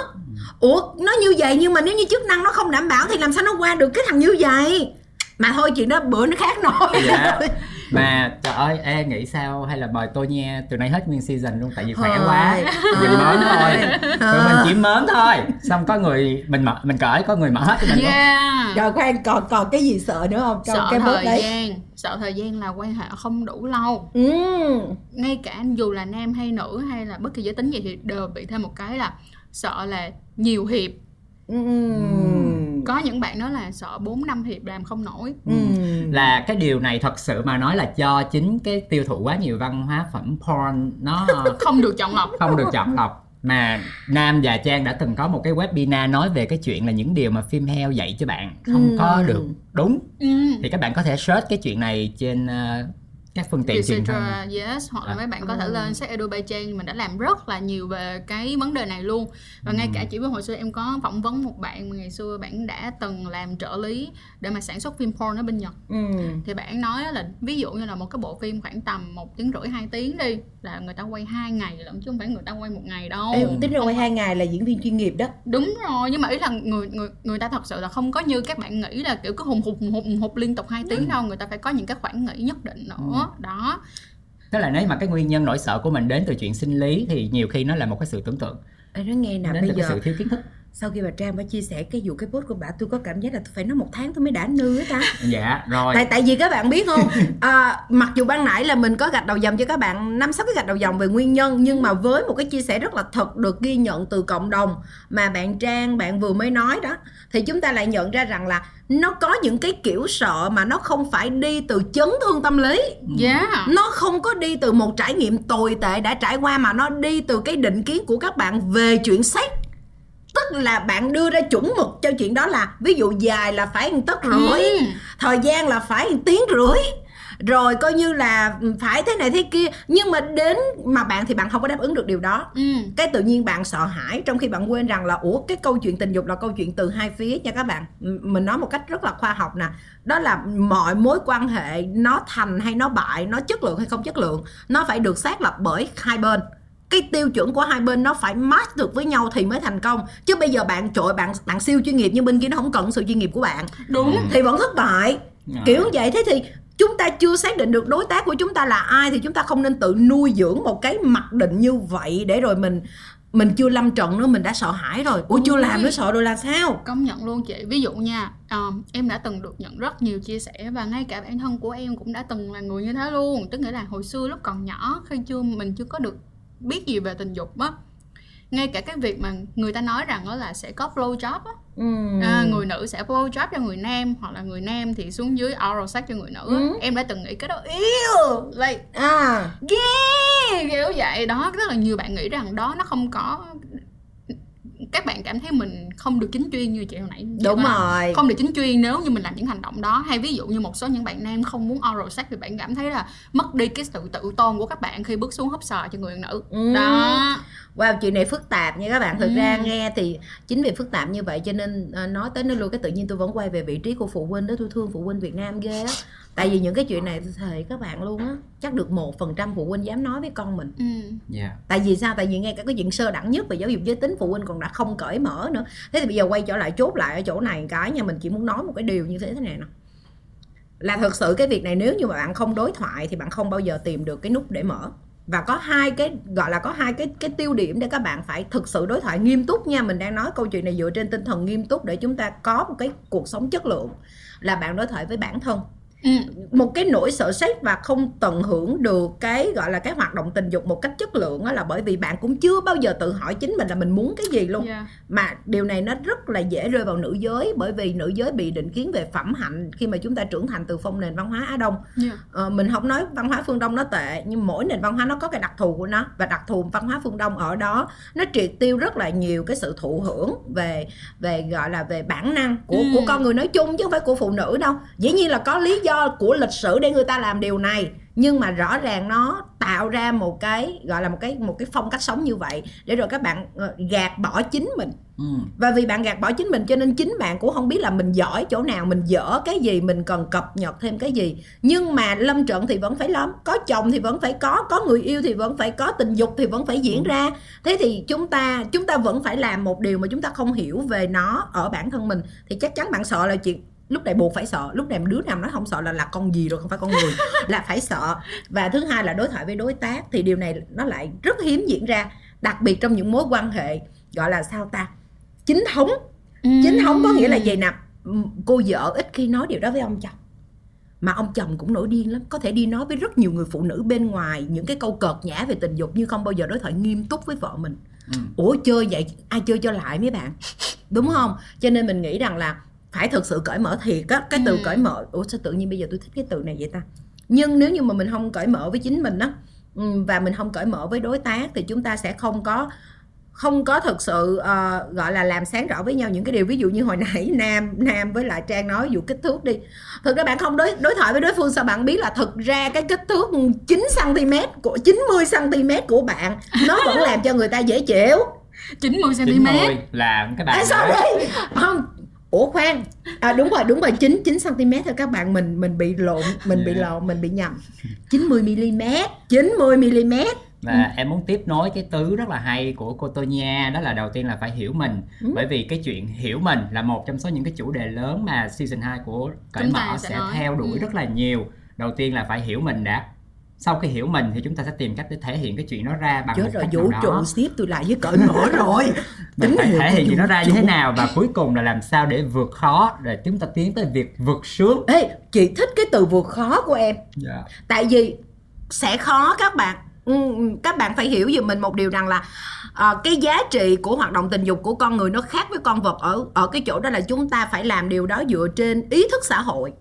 Ủa nó như vậy nhưng mà nếu như chức năng nó không đảm bảo thì làm sao nó qua được cái thằng như vậy? Mà thôi chuyện đó bữa nó khác nói dạ (laughs) mà trời ơi ê nghĩ sao? Hay là mời tôi nha từ nay hết nguyên season luôn tại vì khỏe Thôi, quá. Mình mớm thôi. Tụi mình chỉ mớm thôi. Xong có người mình mở mình cởi có người mở hết cho mình luôn. Yeah. Rồi khoan còn còn cái gì sợ nữa không? Trong sợ cái bước thời đấy. gian sợ thời gian là quan hệ không đủ lâu. Ừ. ngay cả dù là nam hay nữ hay là bất kỳ giới tính gì thì đều bị thêm một cái là sợ là nhiều hiệp. Có những bạn nói là sợ 4 năm hiệp làm không nổi Ừ. là cái điều này thật sự mà nói là cho chính cái tiêu thụ quá nhiều văn hóa phẩm porn nó (laughs) không được chọn lọc không được chọn lọc mà Nam và Trang đã từng có một cái webinar nói về cái chuyện là những điều mà phim heo dạy cho bạn không Ừ. có được đúng ừ. thì các bạn có thể search cái chuyện này trên ờ, các phương tiện truyền thông. yes hoặc là À. mấy bạn có thể lên sách by Trang mình đã làm rất là nhiều về cái vấn đề này luôn. Và ngay cả chỉ với hồi xưa em có phỏng vấn một bạn mà ngày xưa bạn đã từng làm trợ lý để mà sản xuất phim porn ở bên Nhật. Ừ. thì bạn nói là ví dụ như là một cái bộ phim khoảng tầm một tiếng rưỡi hai tiếng đi là người ta quay hai ngày lận chứ không phải người ta quay một ngày đâu. Ê, tính ra quay hai ngày là diễn viên chuyên nghiệp đó. Đúng rồi nhưng mà ý là người người người ta thật sự là không có như các bạn nghĩ là kiểu cứ hùng hục hùng hục liên tục hai tiếng đâu người ta phải có những cái khoảng nghỉ nhất định nữa đó tức là nếu mà cái nguyên nhân nỗi sợ của mình đến từ chuyện sinh lý thì nhiều khi nó là một cái sự tưởng tượng. Ê, nói nghe nè đến bây từ cái giờ sự thiếu kiến thức sau khi bà Trang bà chia sẻ cái vụ cái post của bà tôi có cảm giác là tôi phải nói một tháng tôi mới đã nư á ta. Dạ rồi. Tại tại vì các bạn biết không (laughs) à, mặc dù ban nãy là mình có gạch đầu dòng cho các bạn năm sáu cái gạch đầu dòng về nguyên nhân nhưng mà với một cái chia sẻ rất là thật được ghi nhận từ cộng đồng mà bạn Trang bạn vừa mới nói đó thì chúng ta lại nhận ra rằng là nó có những cái kiểu sợ mà nó không phải đi từ chấn thương tâm lý. Yeah nó không có đi từ một trải nghiệm tồi tệ đã trải qua mà nó đi từ cái định kiến của các bạn về chuyện sex tức là bạn đưa ra chuẩn mực cho chuyện đó là ví dụ dài là phải một tấc rưỡi Ừ. thời gian là phải một tiếng rưỡi rồi coi như là phải thế này thế kia. Nhưng mà đến mà bạn thì bạn không có đáp ứng được điều đó. Ừ. cái tự nhiên bạn sợ hãi trong khi bạn quên rằng là ủa cái câu chuyện tình dục là câu chuyện từ hai phía nha các bạn. Mình nói một cách rất là khoa học nè. Đó là mọi mối quan hệ nó thành hay nó bại nó chất lượng hay không chất lượng nó phải được xác lập bởi hai bên cái tiêu chuẩn của hai bên nó phải match được với nhau thì mới thành công. Chứ bây giờ bạn trội bạn bạn siêu chuyên nghiệp nhưng bên kia nó không cần sự chuyên nghiệp của bạn. Đúng. Thì vẫn thất bại. À. kiểu vậy. Thế thì chúng ta chưa xác định được đối tác của chúng ta là ai thì chúng ta không nên tự nuôi dưỡng một cái mặc định như vậy để rồi mình mình chưa lâm trận nữa mình đã sợ hãi rồi. Ủa chưa làm nữa sợ rồi làm sao? Công nhận luôn chị. Ví dụ nha um, em đã từng được nhận rất nhiều chia sẻ và ngay cả bản thân của em cũng đã từng là người như thế luôn. Tức nghĩa là hồi xưa lúc còn nhỏ khi chưa mình chưa có được biết gì về tình dục á. Ngay cả cái việc mà người ta nói rằng đó là sẽ có flow job á à, người nữ sẽ blow job cho người nam hoặc là người nam thì xuống dưới oral sex cho người nữ. Ừ. em đã từng nghĩ cái đó. Yêu like à. ghê! Kiểu vậy. Đó rất là nhiều bạn nghĩ rằng đó nó không có các bạn cảm thấy mình không được chính chuyên như chị hồi nãy đúng rồi. không được chính chuyên nếu như mình làm những hành động đó. Hay ví dụ như một số những bạn nam không muốn oral sex thì bạn cảm thấy là mất đi cái sự tự tôn của các bạn khi bước xuống húp sờ cho người nữ. Ừ. đó Wow, chuyện này phức tạp nha các bạn. Thực Ừ. ra nghe thì chính vì phức tạp như vậy cho nên à, nói tới nó luôn cái tự nhiên tôi vẫn quay về vị trí của phụ huynh đó tôi thương phụ huynh Việt Nam ghê á. Tại vì những cái chuyện này tôi thề các bạn luôn á, chắc được một phần trăm phụ huynh dám nói với con mình. ừ. Dạ. Tại vì sao? Tại vì ngay cả cái chuyện sơ đẳng nhất về giáo dục giới tính phụ huynh còn đã không cởi mở nữa. Thế thì bây giờ quay trở lại chốt lại ở chỗ này cái nha mình chỉ muốn nói một cái điều như thế thế này nè. Là thật sự cái việc này nếu như mà bạn không đối thoại thì bạn không bao giờ tìm được cái nút để mở và có hai cái, gọi là có hai cái cái tiêu điểm để các bạn phải thực sự đối thoại nghiêm túc nha. Mình đang nói câu chuyện này dựa trên tinh thần nghiêm túc để chúng ta có một cái cuộc sống chất lượng là bạn đối thoại với bản thân. Ừ. một cái nỗi sợ sex và không tận hưởng được cái gọi là cái hoạt động tình dục một cách chất lượng là bởi vì bạn cũng chưa bao giờ tự hỏi chính mình là mình muốn cái gì luôn Yeah. mà điều này nó rất là dễ rơi vào nữ giới bởi vì nữ giới bị định kiến về phẩm hạnh khi mà chúng ta trưởng thành từ phong nền văn hóa Á Đông Yeah. ờ, mình không nói văn hóa phương Đông nó tệ nhưng mỗi nền văn hóa nó có cái đặc thù của nó và đặc thù văn hóa phương Đông ở đó nó triệt tiêu rất là nhiều cái sự thụ hưởng về về gọi là về bản năng của Ừ. của con người nói chung chứ không phải của phụ nữ đâu dĩ nhiên là có lý do của lịch sử để người ta làm điều này. Nhưng mà rõ ràng nó tạo ra một cái gọi là một cái một cái phong cách sống như vậy để rồi các bạn ờ, gạt bỏ chính mình. Ừ. và vì bạn gạt bỏ chính mình cho nên chính bạn cũng không biết là mình giỏi chỗ nào mình dở cái gì mình cần cập nhật thêm cái gì. Nhưng mà lâm trận thì vẫn phải lâm có chồng thì vẫn phải có có người yêu thì vẫn phải có tình dục thì vẫn phải diễn ra. Thế thì chúng ta chúng ta vẫn phải làm một điều mà chúng ta không hiểu về nó ở bản thân mình. Thì chắc chắn bạn sợ là chuyện lúc này buộc phải sợ lúc này đứa nào nói không sợ là là con gì rồi không phải con người (laughs) là phải sợ. Và thứ hai là đối thoại với đối tác thì điều này nó lại rất hiếm diễn ra đặc biệt trong những mối quan hệ gọi là sao ta chính thống. Chính thống có nghĩa là gì nè cô vợ ít khi nói điều đó với ông chồng. Mà ông chồng cũng nổi điên lắm có thể đi nói với rất nhiều người phụ nữ bên ngoài những cái câu cợt nhã về tình dục nhưng không bao giờ đối thoại nghiêm túc với vợ mình. Ừ. ủa chơi vậy ai chơi cho lại mấy bạn? Đúng không? Cho nên mình nghĩ rằng là phải thực sự cởi mở thiệt á. Cái từ Ừ. cởi mở ủa sao tự nhiên bây giờ tôi thích cái từ này vậy ta? Nhưng nếu như mà mình không cởi mở với chính mình á ừm, và mình không cởi mở với đối tác thì chúng ta sẽ không có không có thực sự ờ, gọi là làm sáng rõ với nhau những cái điều. Ví dụ như hồi (laughs) nãy nam nam với lại trang nói dụ kích thước đi. Thực ra bạn không đối đối thoại với đối phương sao bạn biết là thực ra cái kích thước 9 cm của 90 cm của bạn nó vẫn (laughs) làm cho người ta dễ chịu. 90 Chín cm là cái à, bạn sao nói. đây không ủa khoan à, đúng rồi đúng rồi 9 9 cm thôi các bạn mình mình bị lộn mình bị Dạ. lộn mình bị nhầm 90 mm 90 mm và em muốn tiếp nối cái tứ rất là hay của cô Tô Nha đó là đầu tiên là phải hiểu mình Ừ. bởi vì cái chuyện hiểu mình là một trong số những cái chủ đề lớn mà season 2 của cởi mở sẽ sẽ nói. theo đuổi Ừ. rất là nhiều đầu tiên là phải hiểu mình đã sau khi hiểu mình thì chúng ta sẽ tìm cách để thể hiện cái chuyện đó ra bằng chết một rồi cách vũ nào trụ ship tôi lại với cởi mở rồi. (laughs) Mình phải thể hiện chuyện đó ra như thế nào và cuối cùng là làm sao để vượt khó để chúng ta tiến tới việc vượt sướng. Ê chị thích cái từ vượt khó của em. Dạ. Tại vì sẽ khó các bạn. Ừ, các bạn phải hiểu giùm mình một điều rằng là ờ, cái giá trị của hoạt động tình dục của con người nó khác với con vật ở ở cái chỗ đó là chúng ta phải làm điều đó dựa trên ý thức xã hội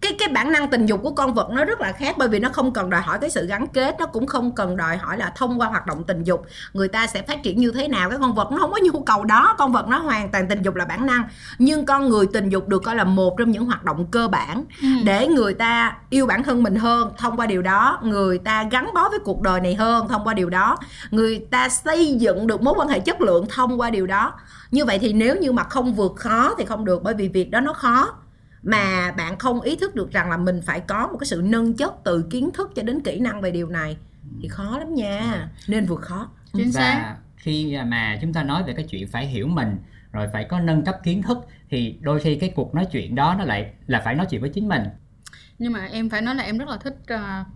cái cái bản năng tình dục của con vật nó rất là khác bởi vì nó không cần đòi hỏi cái sự gắn kết nó cũng không cần đòi hỏi là thông qua hoạt động tình dục người ta sẽ phát triển như thế nào. Cái con vật nó không có nhu cầu đó con vật nó hoàn toàn tình dục là bản năng. Nhưng con người tình dục được coi là một trong những hoạt động cơ bản Ừ. để người ta yêu bản thân mình hơn thông qua điều đó người ta gắn bó với cuộc đời này hơn thông qua điều đó người ta xây dựng được mối quan hệ chất lượng thông qua điều đó. Như vậy thì nếu như mà không vượt khó thì không được bởi vì việc đó nó khó mà bạn không ý thức được rằng là mình phải có một cái sự nâng chất từ kiến thức cho đến kỹ năng về điều này thì khó lắm nha. Nên vượt khó. Chính xác. và khi mà chúng ta nói về cái chuyện phải hiểu mình rồi phải có nâng cấp kiến thức thì đôi khi cái cuộc nói chuyện đó nó lại là phải nói chuyện với chính mình. Nhưng mà em phải nói là em rất là thích uh,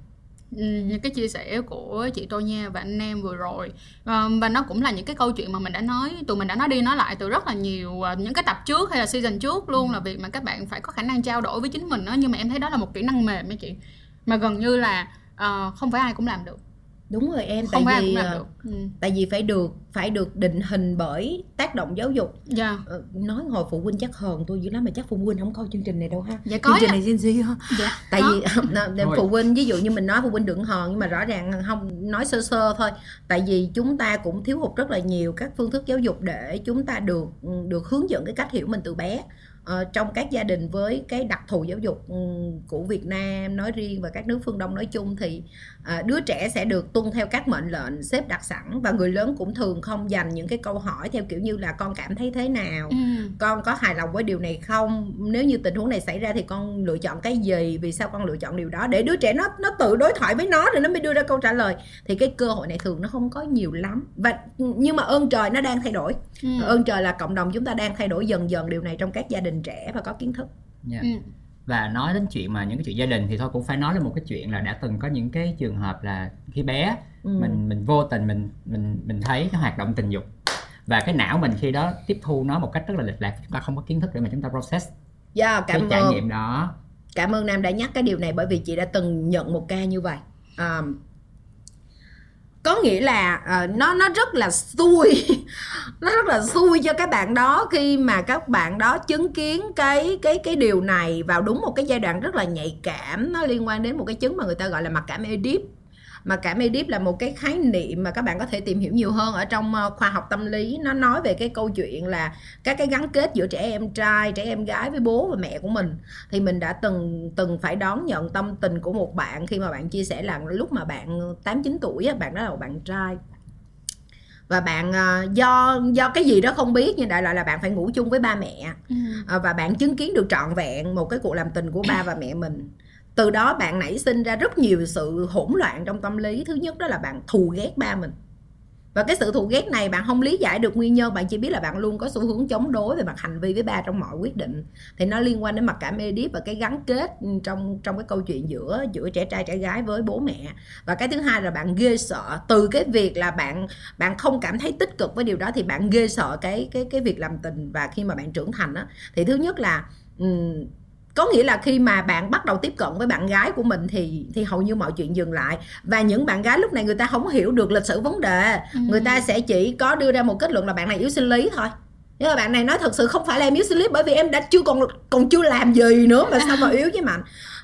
những cái chia sẻ của chị Tô Nha và anh em vừa rồi. Ờ, và nó cũng là những cái câu chuyện mà mình đã nói tụi mình đã nói đi nói lại từ rất là nhiều ờ, những cái tập trước hay là season trước luôn là việc mà các bạn phải có khả năng trao đổi với chính mình đó nhưng mà em thấy đó là một kỹ năng mềm ấy chị. Mà gần như là ờ, không phải ai cũng làm được đúng rồi em không tại vì cũng làm ờ, được. Ừ. tại vì phải được phải được định hình bởi tác động giáo dục. Dạ. Ờ, nói hồi phụ huynh chắc hờn tôi dữ lắm mà chắc phụ huynh không coi chương trình này đâu ha. Dạ, có chương trình nha. này Gen Z ha dạ tại có. vì ờ, phụ huynh ví dụ như mình nói phụ huynh đừng hờn nhưng mà rõ ràng không nói sơ sơ thôi. Tại vì chúng ta cũng thiếu hụt rất là nhiều các phương thức giáo dục để chúng ta được được hướng dẫn cái cách hiểu mình từ bé Ờ, trong các gia đình với cái đặc thù giáo dục ừ, của Việt Nam nói riêng và các nước phương Đông nói chung thì à, đứa trẻ sẽ được tuân theo các mệnh lệnh xếp đặt sẵn và người lớn cũng thường không dành những cái câu hỏi theo kiểu như là con cảm thấy thế nào? Ừ. con có hài lòng với điều này không? Nếu như tình huống này xảy ra thì con lựa chọn cái gì? Vì sao con lựa chọn điều đó? Để đứa trẻ nó nó tự đối thoại với nó rồi nó mới đưa ra câu trả lời. Thì cái cơ hội này thường nó không có nhiều lắm. Và nhưng mà ơn trời nó đang thay đổi. Ừ. ơn trời là cộng đồng chúng ta đang thay đổi dần dần điều này trong các gia đình trẻ và có kiến thức Dạ. Ừ. và nói đến chuyện mà những cái chuyện gia đình thì thôi cũng phải nói lên một cái chuyện là đã từng có những cái trường hợp là khi bé Ừ. mình mình vô tình mình mình mình thấy cái hoạt động tình dục và cái não mình khi đó tiếp thu nó một cách rất là lệch lạc chúng ta không có kiến thức để mà chúng ta process yeah, cái cảm trải ơn nghiệm đó cảm ơn nam đã nhắc cái điều này bởi vì chị đã từng nhận một ca như vậy à, có nghĩa là uh, nó nó rất là xui. (laughs) Nó rất là xui cho các bạn đó khi mà các bạn đó chứng kiến cái cái cái điều này vào đúng một cái giai đoạn rất là nhạy cảm nó liên quan đến một cái chứng mà người ta gọi là mặc cảm Oedip mà cảm Oedip là một cái khái niệm mà các bạn có thể tìm hiểu nhiều hơn ở trong ờ, khoa học tâm lý. Nó nói về cái câu chuyện là các cái gắn kết giữa trẻ em trai trẻ em gái với bố và mẹ của mình. Thì mình đã từng từng phải đón nhận tâm tình của một bạn khi mà bạn chia sẻ là lúc mà bạn 8 9 tuổi á, bạn đó là một bạn trai. Và bạn à, do do cái gì đó không biết nhưng đại loại là bạn phải ngủ chung với ba mẹ. Ừ. à, và bạn chứng kiến được trọn vẹn một cái cuộc làm tình của ba và mẹ mình từ đó bạn nảy sinh ra rất nhiều sự hỗn loạn trong tâm lý. Thứ nhất đó là bạn thù ghét ba mình. Và cái sự thù ghét này bạn không lý giải được nguyên nhân bạn chỉ biết là bạn luôn có xu hướng chống đối về mặt hành vi với ba trong mọi quyết định. Thì nó liên quan đến mặt cảm edip và cái gắn kết trong trong cái câu chuyện giữa giữa trẻ trai trẻ gái với bố mẹ. Và cái thứ hai là bạn ghê sợ. Từ cái việc là bạn bạn không cảm thấy tích cực với điều đó thì bạn ghê sợ cái cái cái việc làm tình và khi mà bạn trưởng thành á. Thì thứ nhất là um, có nghĩa là khi mà bạn bắt đầu tiếp cận với bạn gái của mình thì thì hầu như mọi chuyện dừng lại. Và những bạn gái lúc này người ta không hiểu được lịch sử vấn đề. Ừ. người ta sẽ chỉ có đưa ra một kết luận là bạn này yếu sinh lý thôi. Nhưng mà bạn này nói thật sự không phải là em yếu sinh lý bởi vì em đã chưa còn còn chưa làm gì nữa mà sao mà yếu với mạnh.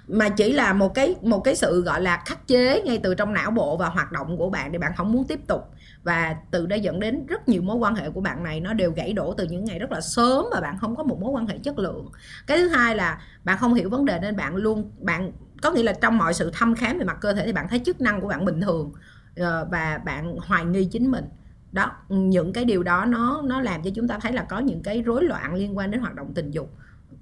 Mà chỉ là một cái một cái sự gọi là khắc chế ngay từ trong não bộ và hoạt động của bạn để bạn không muốn tiếp tục và từ đó dẫn đến rất nhiều mối quan hệ của bạn này nó đều gãy đổ từ những ngày rất là sớm và bạn không có một mối quan hệ chất lượng. Cái thứ hai là bạn không hiểu vấn đề nên bạn luôn bạn có nghĩa là trong mọi sự thăm khám về mặt cơ thể thì bạn thấy chức năng của bạn bình thường ờ, và bạn hoài nghi chính mình. Đó những cái điều đó nó nó làm cho chúng ta thấy là có những cái rối loạn liên quan đến hoạt động tình dục.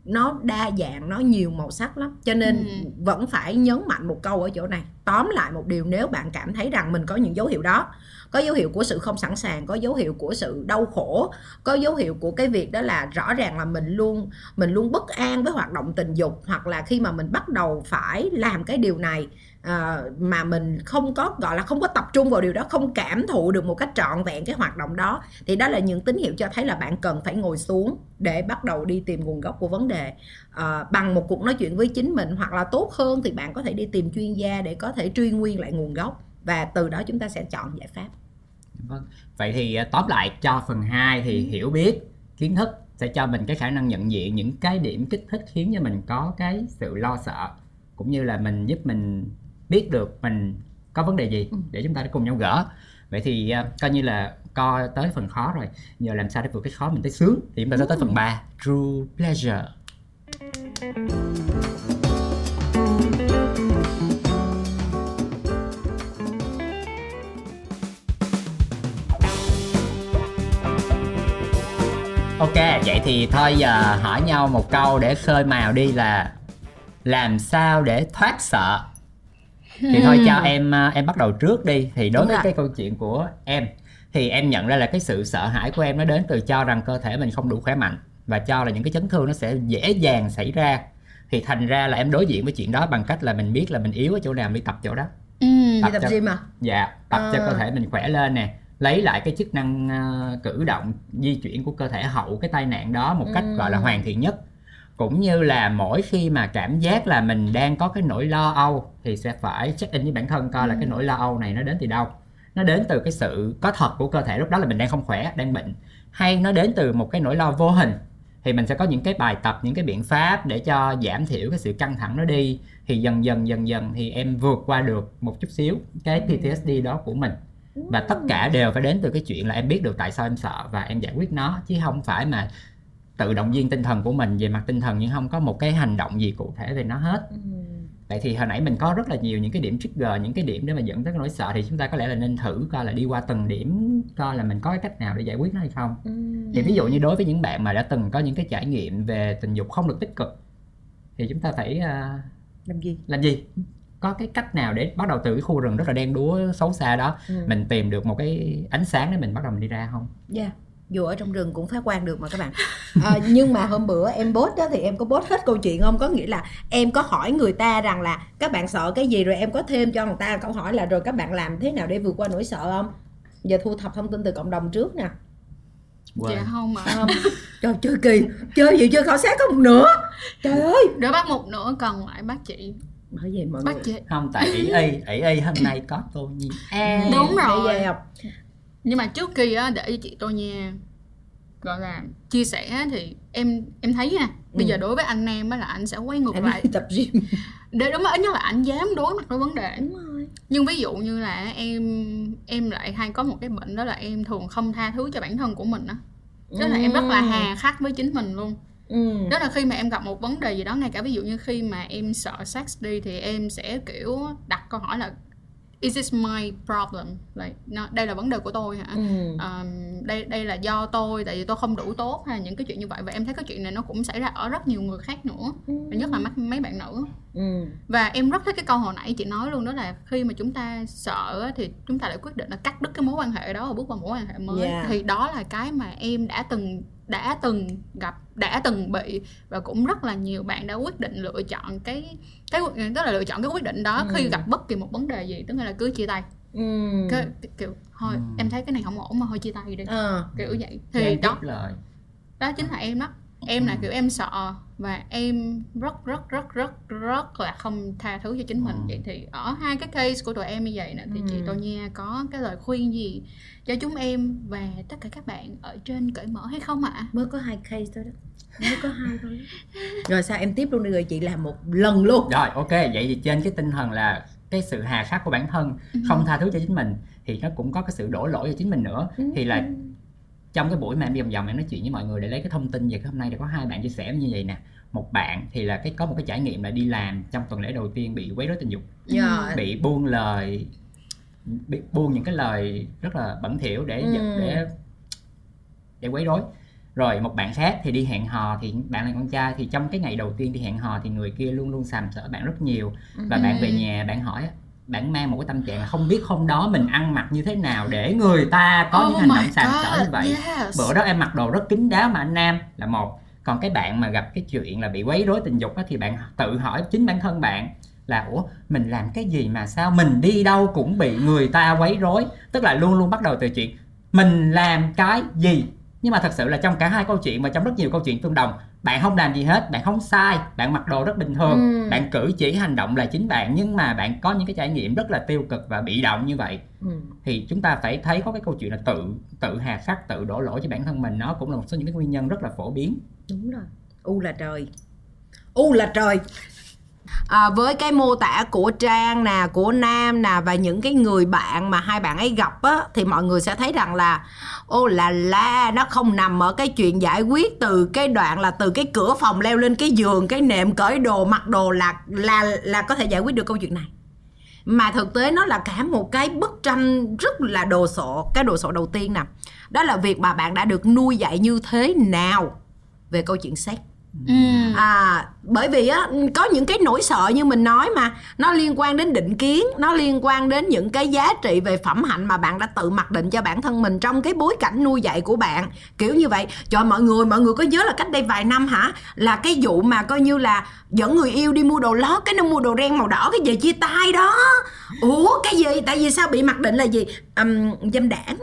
Nó đa dạng nó nhiều màu sắc lắm cho nên Ừ. vẫn phải nhấn mạnh một câu ở chỗ này. Tóm lại một điều nếu bạn cảm thấy rằng mình có những dấu hiệu đó có dấu hiệu của sự không sẵn sàng có dấu hiệu của sự đau khổ có dấu hiệu của cái việc đó là rõ ràng là mình luôn mình luôn bất an với hoạt động tình dục hoặc là khi mà mình bắt đầu phải làm cái điều này à, mà mình không có gọi là không có tập trung vào điều đó không cảm thụ được một cách trọn vẹn cái hoạt động đó thì đó là những tín hiệu cho thấy là bạn cần phải ngồi xuống để bắt đầu đi tìm nguồn gốc của vấn đề. À, bằng một cuộc nói chuyện với chính mình hoặc là tốt hơn thì bạn có thể đi tìm chuyên gia để có thể truy nguyên lại nguồn gốc và từ đó chúng ta sẽ chọn giải pháp. Vâng. Vậy thì à, tóm lại cho phần 2 thì hiểu biết kiến thức sẽ cho mình cái khả năng nhận diện những cái điểm kích thích khiến cho mình có cái sự lo sợ cũng như là mình giúp mình biết được mình có vấn đề gì để chúng ta cùng nhau gỡ. Vậy thì uh, coi như là coi tới phần khó rồi. Nhờ làm sao để vượt cái khó mình tới sướng? Thì chúng ta sẽ tới phần 3 true pleasure Ok, vậy thì thôi giờ hỏi nhau một câu để khơi mào đi là làm sao để thoát sợ. Thì thôi cho em à, em bắt đầu trước đi. Thì đối Đúng với rồi. cái câu chuyện của em thì em nhận ra là cái sự sợ hãi của em nó đến từ cho rằng cơ thể mình không đủ khỏe mạnh và cho là những cái chấn thương nó sẽ dễ dàng xảy ra. Thì thành ra là em đối diện với chuyện đó bằng cách là mình biết là mình yếu ở chỗ nào mình đi tập chỗ đó. Ừ. Tập đi tập cho- gym à Dạ, tập cho À. cơ thể mình khỏe lên nè lấy lại cái chức năng ờ, cử động di chuyển của cơ thể hậu cái tai nạn đó một cách Ừ. gọi là hoàn thiện nhất. Cũng như là mỗi khi mà cảm giác là mình đang có cái nỗi lo âu thì sẽ phải check in với bản thân coi là Ừ. cái nỗi lo âu này nó đến từ đâu. Nó đến từ cái sự có thật của cơ thể lúc đó là mình đang không khỏe đang bệnh. Hay nó đến từ một cái nỗi lo vô hình thì mình sẽ có những cái bài tập những cái biện pháp để cho giảm thiểu cái sự căng thẳng nó đi. Thì dần dần dần dần thì em vượt qua được một chút xíu cái PTSD đó của mình và tất cả đều phải đến từ cái chuyện là em biết được tại sao em sợ và em giải quyết nó chứ không phải mà tự động viên tinh thần của mình về mặt tinh thần nhưng không có một cái hành động gì cụ thể về nó hết. Vậy thì hồi nãy mình có rất là nhiều những cái điểm trigger những cái điểm để mà dẫn tới cái nỗi sợ thì chúng ta có lẽ là nên thử coi là đi qua từng điểm coi là mình có cái cách nào để giải quyết nó hay không. Thì ví dụ như đối với những bạn mà đã từng có những cái trải nghiệm về tình dục không được tích cực thì chúng ta phải à, làm gì? làm gì có cái cách nào để bắt đầu từ cái khu rừng rất là đen đúa xấu xa đó Ừ. mình tìm được một cái ánh sáng để mình bắt đầu mình đi ra không? Dạ dù ở trong rừng cũng phát quan được mà các bạn. À, nhưng mà hôm bữa em post đó thì em có post hết câu chuyện không? Có nghĩa là em có hỏi người ta rằng là các bạn sợ cái gì rồi em có thêm cho người ta câu hỏi là rồi các bạn làm thế nào để vượt qua nỗi sợ không? Giờ thu thập thông tin từ cộng đồng trước nè. Dạ không mà không trời chơi kỳ. Chơi gì chơi khảo sát có một nửa. Trời ơi. Để bắt một nửa còn lại bác chị bởi vậy mọi Bác người. chị không tại ỷ y ỷ y hôm nay có tô nhi. À, Đúng rồi. Học. Nhưng mà trước khi á để cho chị tôi nha Gọi là chia sẻ thì em em thấy nha Bây Ừ. giờ đối với anh em á là anh sẽ quay ngược anh lại. tập gym. Để đúng ít nhất là anh dám đối mặt với vấn đề. Đúng rồi. Nhưng ví dụ như là em em lại hay có một cái bệnh đó là em thường không tha thứ cho bản thân của mình á. Tức là em rất là hà khắc với chính mình luôn ừ. đó là khi mà em gặp một vấn đề gì đó ngay cả ví dụ như khi mà em sợ sex đi thì em sẽ kiểu đặt câu hỏi là is this my problem? Like nó, đây là vấn đề của tôi hả? Ừ. um, đây đây là do tôi tại vì tôi không đủ tốt hay những cái chuyện như vậy. Và em thấy cái chuyện này nó cũng xảy ra ở rất nhiều người khác nữa và nhất là mấy bạn nữ Ừ. và em rất thích cái câu hồi nãy chị nói luôn đó là khi mà chúng ta sợ á, thì chúng ta lại quyết định là cắt đứt cái mối quan hệ đó và bước vào mối quan hệ mới Yeah. thì đó là cái mà em đã từng đã từng gặp đã từng bị và cũng rất là nhiều bạn đã quyết định lựa chọn cái cái tức là lựa chọn cái quyết định đó khi Ừ. gặp bất kỳ một vấn đề gì tức là cứ chia tay Ừ. cái, kiểu thôi Ừ. em thấy cái này không ổn mà thôi chia tay đi Ờ. kiểu vậy thì thì đó lời đó chính là em đó em là Ừ. kiểu em sợ và em rất rất rất rất rất là không tha thứ cho chính mình. Ừ. vậy thì ở hai cái case của tụi em như vậy nè thì chị Ừ. tô nha có cái lời khuyên gì cho chúng em và tất cả các bạn ở trên cởi mở hay không ạ? Mới có hai case thôi đó. Mới có hai thôi (laughs) rồi sao em tiếp luôn đi rồi chị làm một lần luôn. Rồi ok. Vậy thì trên cái tinh thần là cái sự hà khắc của bản thân không tha thứ cho chính mình thì nó cũng có cái sự đổ lỗi cho chính mình nữa. Thì là trong cái buổi mà em đi vòng vòng em nói chuyện với mọi người để lấy cái thông tin về cái hôm nay thì có hai bạn chia sẻ như vậy nè. Một bạn thì là cái có một cái trải nghiệm là đi làm trong tuần lễ đầu tiên bị quấy rối tình dục. Dạ. bị buông lời bị buông những cái lời rất là bẩn thỉu để Ừ. để để quấy rối. Rồi một bạn khác thì đi hẹn hò thì bạn là con trai thì trong cái ngày đầu tiên đi hẹn hò thì người kia luôn luôn sàm sỡ bạn rất nhiều. Và bạn về nhà bạn hỏi bạn mang một cái tâm trạng là không biết hôm đó mình ăn mặc như thế nào để người ta có những hành động sàm sỡ như vậy. yes. bữa đó em mặc đồ rất kín đáo mà anh nam là một. Còn cái bạn mà gặp cái chuyện là bị quấy rối tình dục á, thì bạn tự hỏi chính bản thân bạn là ủa mình làm cái gì mà sao mình đi đâu cũng bị người ta quấy rối? Tức là luôn luôn bắt đầu từ chuyện mình làm cái gì? Nhưng mà thật sự là trong cả hai câu chuyện và trong rất nhiều câu chuyện tương đồng bạn không làm gì hết bạn không sai bạn mặc đồ rất bình thường. Ừ. bạn cử chỉ hành động là chính bạn nhưng mà bạn có những cái trải nghiệm rất là tiêu cực và bị động như vậy. Ừ. thì chúng ta phải thấy có cái câu chuyện là tự tự hà khắc tự đổ lỗi cho bản thân mình. Nó cũng là một số những cái nguyên nhân rất là phổ biến. Đúng rồi. U là trời. U là trời à, với cái mô tả của trang nè của nam nè và những cái người bạn mà hai bạn ấy gặp á thì mọi người sẽ thấy rằng là ô là la nó không nằm ở cái chuyện giải quyết từ cái đoạn là từ cái cửa phòng leo lên cái giường cái nệm cởi đồ mặc đồ là là là có thể giải quyết được câu chuyện này. Mà thực tế nó là cả một cái bức tranh rất là đồ sộ cái đồ sộ đầu tiên nè. Đó là việc mà bạn đã được nuôi dạy như thế nào về câu chuyện sex ừ. à bởi vì á có những cái nỗi sợ như mình nói mà nó liên quan đến định kiến nó liên quan đến những cái giá trị về phẩm hạnh mà bạn đã tự mặc định cho bản thân mình trong cái bối cảnh nuôi dạy của bạn. Kiểu như vậy. Trời mọi người mọi người có nhớ là cách đây vài năm hả? Là cái vụ mà coi như là dẫn người yêu đi mua đồ lót cái nó mua đồ ren màu đỏ cái về chia tay đó. Ủa cái gì? Tại vì sao bị mặc định là gì? Um, dâm đảng.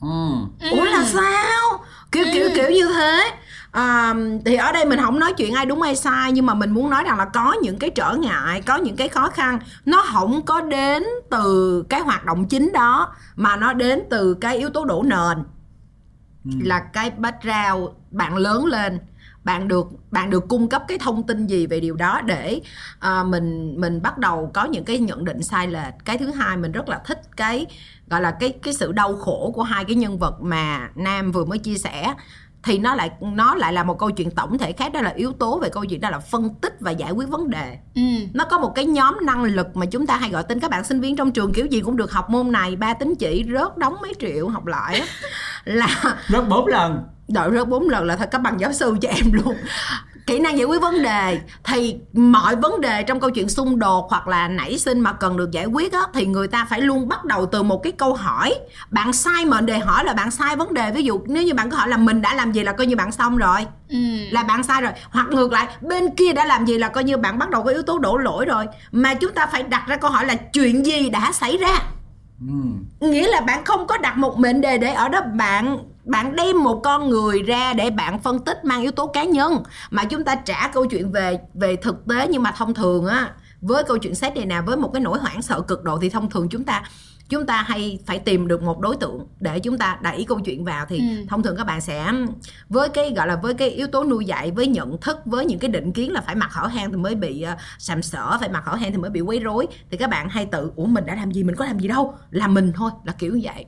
Ừ. ủa là sao? Kiểu kiểu kiểu như thế à, thì ở đây mình không nói chuyện ai đúng ai sai nhưng mà mình muốn nói rằng là có những cái trở ngại có những cái khó khăn. Nó không có đến từ cái hoạt động chính đó mà nó đến từ cái yếu tố đổ nền. Là cái background bạn lớn lên bạn được bạn được cung cấp cái thông tin gì về điều đó để à, mình mình bắt đầu có những cái nhận định sai lệch. Cái thứ hai mình rất là thích cái gọi là cái cái sự đau khổ của hai cái nhân vật mà nam vừa mới chia sẻ thì nó lại nó lại là một câu chuyện tổng thể khác. Đó là yếu tố về câu chuyện đó là phân tích và giải quyết vấn đề. Ừ. nó có một cái nhóm năng lực mà chúng ta hay gọi tên các bạn sinh viên trong trường kiểu gì cũng được học môn này. Ba tín chỉ rớt đóng mấy triệu học lại á. (laughs) Là rất bốn lần đợi rớt bốn lần là thật cấp bằng giáo sư cho em luôn. Kỹ năng giải quyết vấn đề thì mọi vấn đề trong câu chuyện xung đột hoặc là nảy sinh mà cần được giải quyết á thì người ta phải luôn bắt đầu từ một cái câu hỏi. Bạn sai mệnh đề hỏi là bạn sai vấn đề. Ví dụ nếu như bạn có hỏi là mình đã làm gì là coi như bạn xong rồi. Ừ. là bạn sai rồi. Hoặc ngược lại bên kia đã làm gì là coi như bạn bắt đầu có yếu tố đổ lỗi rồi. Mà chúng ta phải đặt ra câu hỏi là chuyện gì đã xảy ra? Ừ. nghĩa là bạn không có đặt một mệnh đề để ở đó bạn bạn đem một con người ra để bạn phân tích mang yếu tố cá nhân. Mà chúng ta trả câu chuyện về về thực tế nhưng mà thông thường á với câu chuyện xét này nè với một cái nỗi hoảng sợ cực độ thì thông thường chúng ta chúng ta hay phải tìm được một đối tượng để chúng ta đẩy câu chuyện vào thì Ừ. thông thường các bạn sẽ với cái gọi là với cái yếu tố nuôi dạy với nhận thức với những cái định kiến là phải mặc hở hang thì mới bị uh, sàm sỡ phải mặc hở hang thì mới bị quấy rối thì các bạn hay tự ủa mình đã làm gì? Mình có làm gì đâu? Là mình thôi. Là kiểu như vậy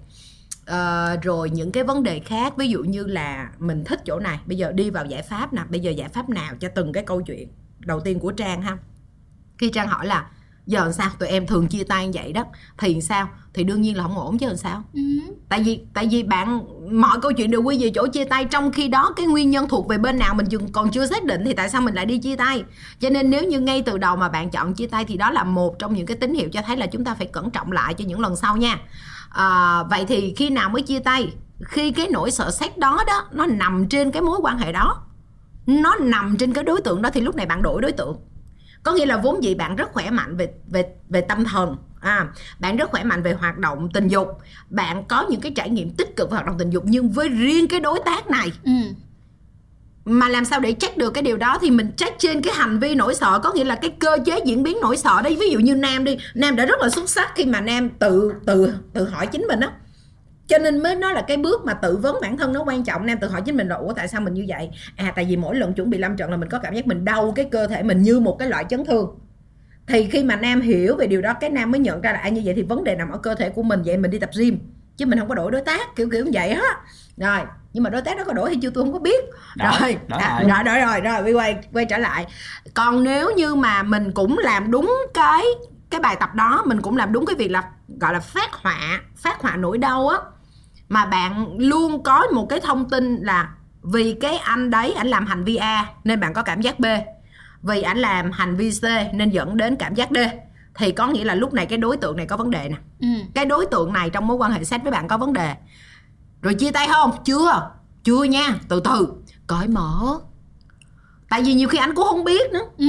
Ờ, rồi những cái vấn đề khác ví dụ như là mình thích chỗ này bây giờ đi vào giải pháp nè bây giờ giải pháp nào cho từng cái câu chuyện đầu tiên của trang ha? Khi trang hỏi là giờ làm sao? Tụi em thường chia tay như vậy đó. Thì sao? Thì đương nhiên là không ổn chứ làm sao? Ừ. tại vì tại vì bạn mọi câu chuyện đều quy về chỗ chia tay trong khi đó cái nguyên nhân thuộc về bên nào mình còn chưa xác định thì tại sao mình lại đi chia tay? Cho nên nếu như ngay từ đầu mà bạn chọn chia tay thì đó là một trong những cái tín hiệu cho thấy là chúng ta phải cẩn trọng lại cho những lần sau nha à, vậy thì khi nào mới chia tay? Khi cái nỗi sợ xét đó đó nó nằm trên cái mối quan hệ đó. Nó nằm trên cái đối tượng đó thì lúc này bạn đổi đối tượng. Có nghĩa là vốn dĩ bạn rất khỏe mạnh về về về tâm thần. À bạn rất khỏe mạnh về hoạt động tình dục. Bạn có những cái trải nghiệm tích cực về hoạt động tình dục nhưng với riêng cái đối tác này Ừ mà làm sao để check được cái điều đó thì mình check trên cái hành vi nỗi sợ, có nghĩa là cái cơ chế diễn biến nỗi sợ đấy. Ví dụ như nam đi, nam đã rất là xuất sắc khi mà nam tự tự tự hỏi chính mình á. Cho nên mới nói là cái bước mà tự vấn bản thân nó quan trọng. Nam tự hỏi chính mình là ủa, tại sao mình như vậy? À tại vì mỗi lần chuẩn bị lâm trận là mình có cảm giác mình đau cái cơ thể mình như một cái loại chấn thương. Thì khi mà nam hiểu về điều đó, cái nam mới nhận ra là à như vậy thì vấn đề nằm ở cơ thể của mình, vậy mình đi tập gym chứ mình không có đổi đối tác kiểu kiểu như vậy á. Rồi nhưng mà đối tác đó có đổi hay chưa tôi không có biết. Đổi, rồi đổi à, rồi. rồi rồi rồi rồi quay quay quay trở lại. Còn nếu như mà mình cũng làm đúng cái cái bài tập đó mình cũng làm đúng cái việc là gọi là phát họa phát họa nỗi đau á mà bạn luôn có một cái thông tin là vì cái anh đấy ảnh làm hành vi A nên bạn có cảm giác B. Vì ảnh làm hành vi C nên dẫn đến cảm giác D thì có nghĩa là lúc này cái đối tượng này có vấn đề nè. Ừ. cái đối tượng này trong mối quan hệ sex với bạn có vấn đề. Rồi chia tay không? Chưa. Chưa nha. Từ từ. Cởi mở. Tại vì nhiều khi anh cũng không biết nữa. Ừ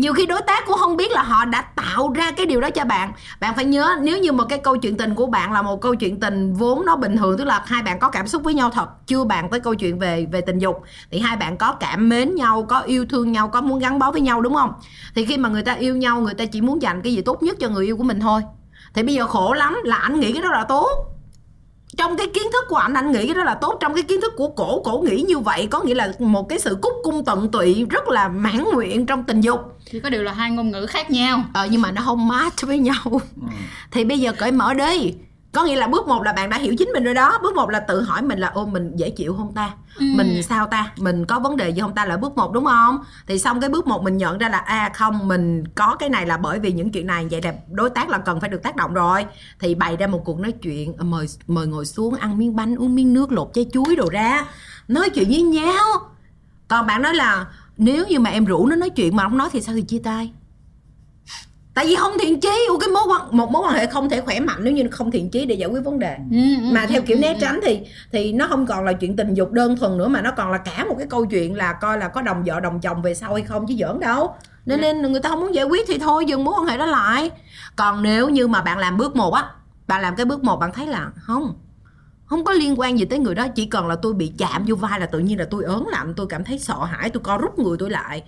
nhiều khi đối tác cũng không biết là họ đã tạo ra cái điều đó cho bạn. Bạn phải nhớ, nếu như một cái câu chuyện tình của bạn là một câu chuyện tình vốn nó bình thường, tức là hai bạn có cảm xúc với nhau thật, chưa bạn tới câu chuyện về về tình dục, thì hai bạn có cảm mến nhau, có yêu thương nhau, có muốn gắn bó với nhau, đúng không? Thì khi mà người ta yêu nhau, người ta chỉ muốn dành cái gì tốt nhất cho người yêu của mình thôi. Thì bây giờ khổ lắm, là anh nghĩ cái đó là tốt trong cái kiến thức của anh anh nghĩ cái đó là tốt. Trong cái kiến thức của cổ cổ nghĩ như vậy có nghĩa là một cái sự cúc cung tận tụy rất là mãn nguyện trong tình dục. Chỉ có điều là hai ngôn ngữ khác nhau. Ờ nhưng mà nó không match với nhau. Ừ. thì bây giờ cởi mở đi có nghĩa là bước một là bạn đã hiểu chính mình rồi đó. Bước một là tự hỏi mình là ô mình dễ chịu không ta? Ừ. mình sao ta? Mình có vấn đề gì không ta? Là bước một đúng không? Thì xong cái bước một mình nhận ra là a à, không mình có cái này là bởi vì những chuyện này. Vậy là đối tác là cần phải được tác động rồi. Thì bày ra một cuộc nói chuyện ờ, mời mời ngồi xuống ăn miếng bánh uống miếng nước lột trái chuối đồ ra. Nói chuyện với nhau. Còn bạn nói là nếu như mà em rủ nó nói chuyện mà không nói thì sao thì chia tay tại vì không thiện chí Ủa, cái mối quan một mối quan hệ không thể khỏe mạnh nếu như không thiện chí để giải quyết vấn đề. Ừ, ừ, mà theo ừ, kiểu ừ, né tránh thì thì nó không còn là chuyện tình dục đơn thuần nữa mà nó còn là cả một cái câu chuyện là coi là có đồng vợ đồng chồng về sau hay không chứ giỡn đâu. Nên nên người ta không muốn giải quyết thì thôi dừng mối quan hệ đó lại. Còn nếu như mà bạn làm bước một á bạn làm cái bước một bạn thấy là không không có liên quan gì tới người đó chỉ cần là tôi bị chạm vô vai là tự nhiên là tôi ớn lạnh tôi cảm thấy sợ hãi tôi co rút người tôi lại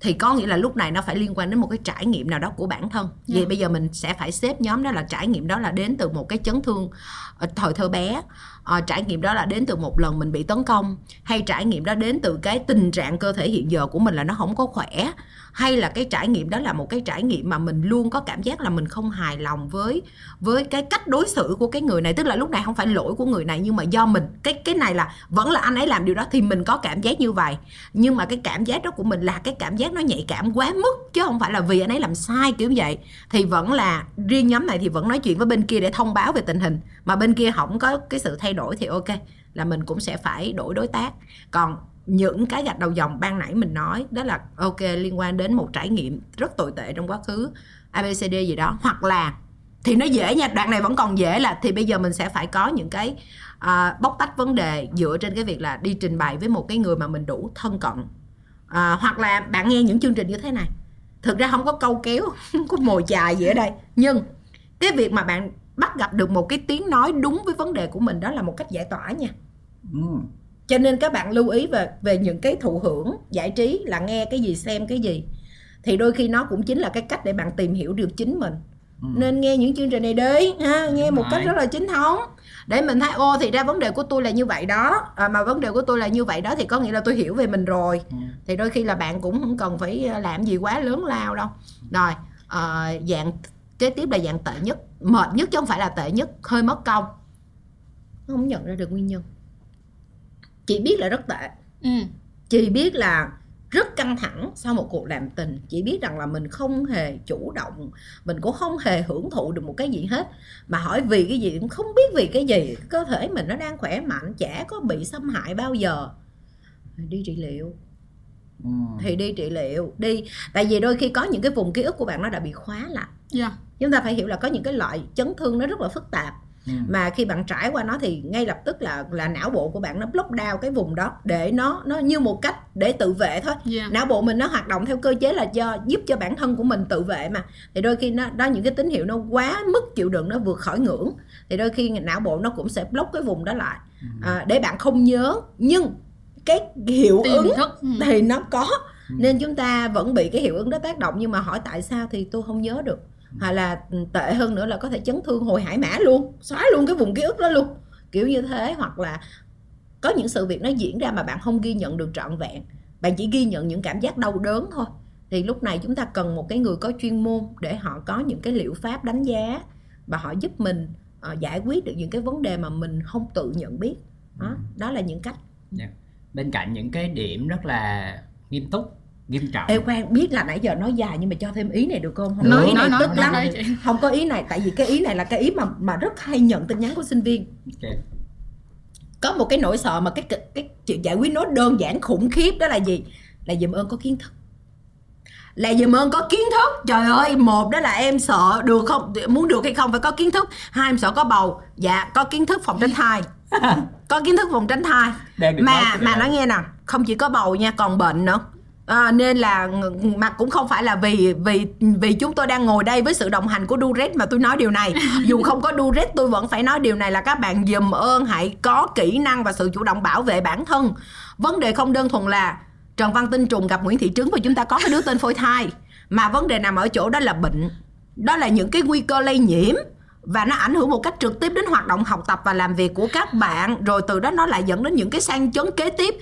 thì có nghĩa là lúc này nó phải liên quan đến một cái trải nghiệm nào đó của bản thân. Vậy Ừ. bây giờ mình sẽ phải xếp nhóm đó là trải nghiệm đó là đến từ một cái chấn thương ở thời thơ bé. Ờ, trải nghiệm đó là đến từ một lần mình bị tấn công hay trải nghiệm đó đến từ cái tình trạng cơ thể hiện giờ của mình là nó không có khỏe hay là cái trải nghiệm đó là một cái trải nghiệm mà mình luôn có cảm giác là mình không hài lòng với với cái cách đối xử của cái người này? Tức là lúc này không phải lỗi của người này, nhưng mà do mình, cái cái này là vẫn là anh ấy làm điều đó thì mình có cảm giác như vậy. Nhưng mà cái cảm giác đó của mình là cái cảm giác nó nhạy cảm quá mức, chứ không phải là vì anh ấy làm sai kiểu vậy. Thì vẫn là riêng nhóm này thì vẫn nói chuyện với bên kia để thông báo về tình hình. Mà bên kia không có cái sự thay đổi thì ok, là mình cũng sẽ phải đổi đối tác. Còn những cái gạch đầu dòng ban nãy mình nói đó là ok liên quan đến một trải nghiệm rất tồi tệ trong quá khứ abcd gì đó. Hoặc là thì nó dễ nha đoạn này vẫn còn dễ là thì bây giờ mình sẽ phải có những cái uh, bóc tách vấn đề dựa trên cái việc là đi trình bày với một cái người mà mình đủ thân cận. Uh, hoặc là bạn nghe những chương trình như thế này. Thực ra không có câu kéo (laughs) không có mồi chài gì ở đây. Nhưng cái việc mà bạn bắt gặp được một cái tiếng nói đúng với vấn đề của mình đó là một cách giải tỏa nha. Ừ cho nên các bạn lưu ý về về những cái thụ hưởng giải trí là nghe cái gì xem cái gì. Thì đôi khi nó cũng chính là cái cách để bạn tìm hiểu được chính mình. Ừ. nên nghe những chương trình này đi ha nghe một Right. cách rất là chính thống. Để mình thấy ô thì ra vấn đề của tôi là như vậy đó. À, mà vấn đề của tôi là như vậy đó thì có nghĩa là tôi hiểu về mình rồi. Ừ. thì đôi khi là bạn cũng không cần phải làm gì quá lớn lao đâu. Rồi ờ, dạng kế tiếp là dạng tệ nhất mệt nhất chứ không phải là tệ nhất hơi mất công. Không nhận ra được nguyên nhân chị biết là rất tệ. Ừ. chị biết là rất căng thẳng sau một cuộc làm tình. Chị biết rằng là mình không hề chủ động mình cũng không hề hưởng thụ được một cái gì hết. Mà hỏi vì cái gì cũng không biết vì cái gì. Cơ thể mình nó đang khỏe mạnh chả có bị xâm hại bao giờ. Đi trị liệu. Ừ. thì đi trị liệu đi. Tại vì đôi khi có những cái vùng ký ức của bạn nó đã bị khóa lại. Dạ. Chúng ta phải hiểu là có những cái loại chấn thương nó rất là phức tạp Ừ. mà khi bạn trải qua nó thì ngay lập tức là là não bộ của bạn nó block down cái vùng đó để nó nó như một cách để tự vệ thôi. Dạ não bộ mình nó hoạt động theo cơ chế là do giúp cho bản thân của mình tự vệ mà. Thì đôi khi nó đó những cái tín hiệu nó quá mức chịu đựng nó vượt khỏi ngưỡng thì đôi khi não bộ nó cũng sẽ block cái vùng đó lại. À, để bạn không nhớ nhưng cái hiệu tiềm ứng thức ừ. thì nó có. Nên chúng ta vẫn bị cái hiệu ứng đó tác động nhưng mà hỏi tại sao thì tôi không nhớ được hoặc là ừ, tệ hơn nữa là có thể chấn thương hồi hải mã luôn xóa luôn cái vùng ký ức đó luôn. Kiểu như thế hoặc là có những sự việc nó diễn ra mà bạn không ghi nhận được trọn vẹn. Bạn chỉ ghi nhận những cảm giác đau đớn thôi. Thì lúc này chúng ta cần một cái người có chuyên môn để họ có những cái liệu pháp đánh giá và họ giúp mình ờ, giải quyết được những cái vấn đề mà mình không tự nhận biết. Đó, đó là những cách. Bên cạnh những cái điểm rất là nghiêm túc nghiêm trọng Ê khoan biết là nãy giờ nói dài nhưng mà cho thêm ý này được không? Không có ý này Nói, tức nói, lắm. nói chị. Không có ý này tại vì cái ý này là cái ý mà mà rất hay nhận tin nhắn của sinh viên. Ok. Có một cái nỗi sợ mà cái cái, cái chuyện giải quyết nó đơn giản khủng khiếp đó là gì? Là dùm ơn có kiến thức. Là dùm ơn có kiến thức. Trời ơi, một đó là em sợ được không muốn được hay không phải có kiến thức. Hai em sợ có bầu. Dạ, có kiến thức phòng tránh thai. (laughs) có kiến thức phòng tránh thai mà nói mà nói nghe nè không chỉ có bầu nha còn bệnh nữa À, nên là mà cũng không phải là vì vì vì chúng tôi đang ngồi đây với sự đồng hành của Duret mà tôi nói điều này. (laughs) Dù không có Duret tôi vẫn phải nói điều này là các bạn dùm ơn hãy có kỹ năng và sự chủ động bảo vệ bản thân. Vấn đề không đơn thuần là Trần Văn Tinh trùng gặp Nguyễn Thị Trứng và chúng ta có cái đứa tên phôi thai mà vấn đề nằm ở chỗ đó là bệnh. Đó là những cái nguy cơ lây nhiễm và nó ảnh hưởng một cách trực tiếp đến hoạt động học tập và làm việc của các bạn. Rồi từ đó nó lại dẫn đến những cái sang chấn kế tiếp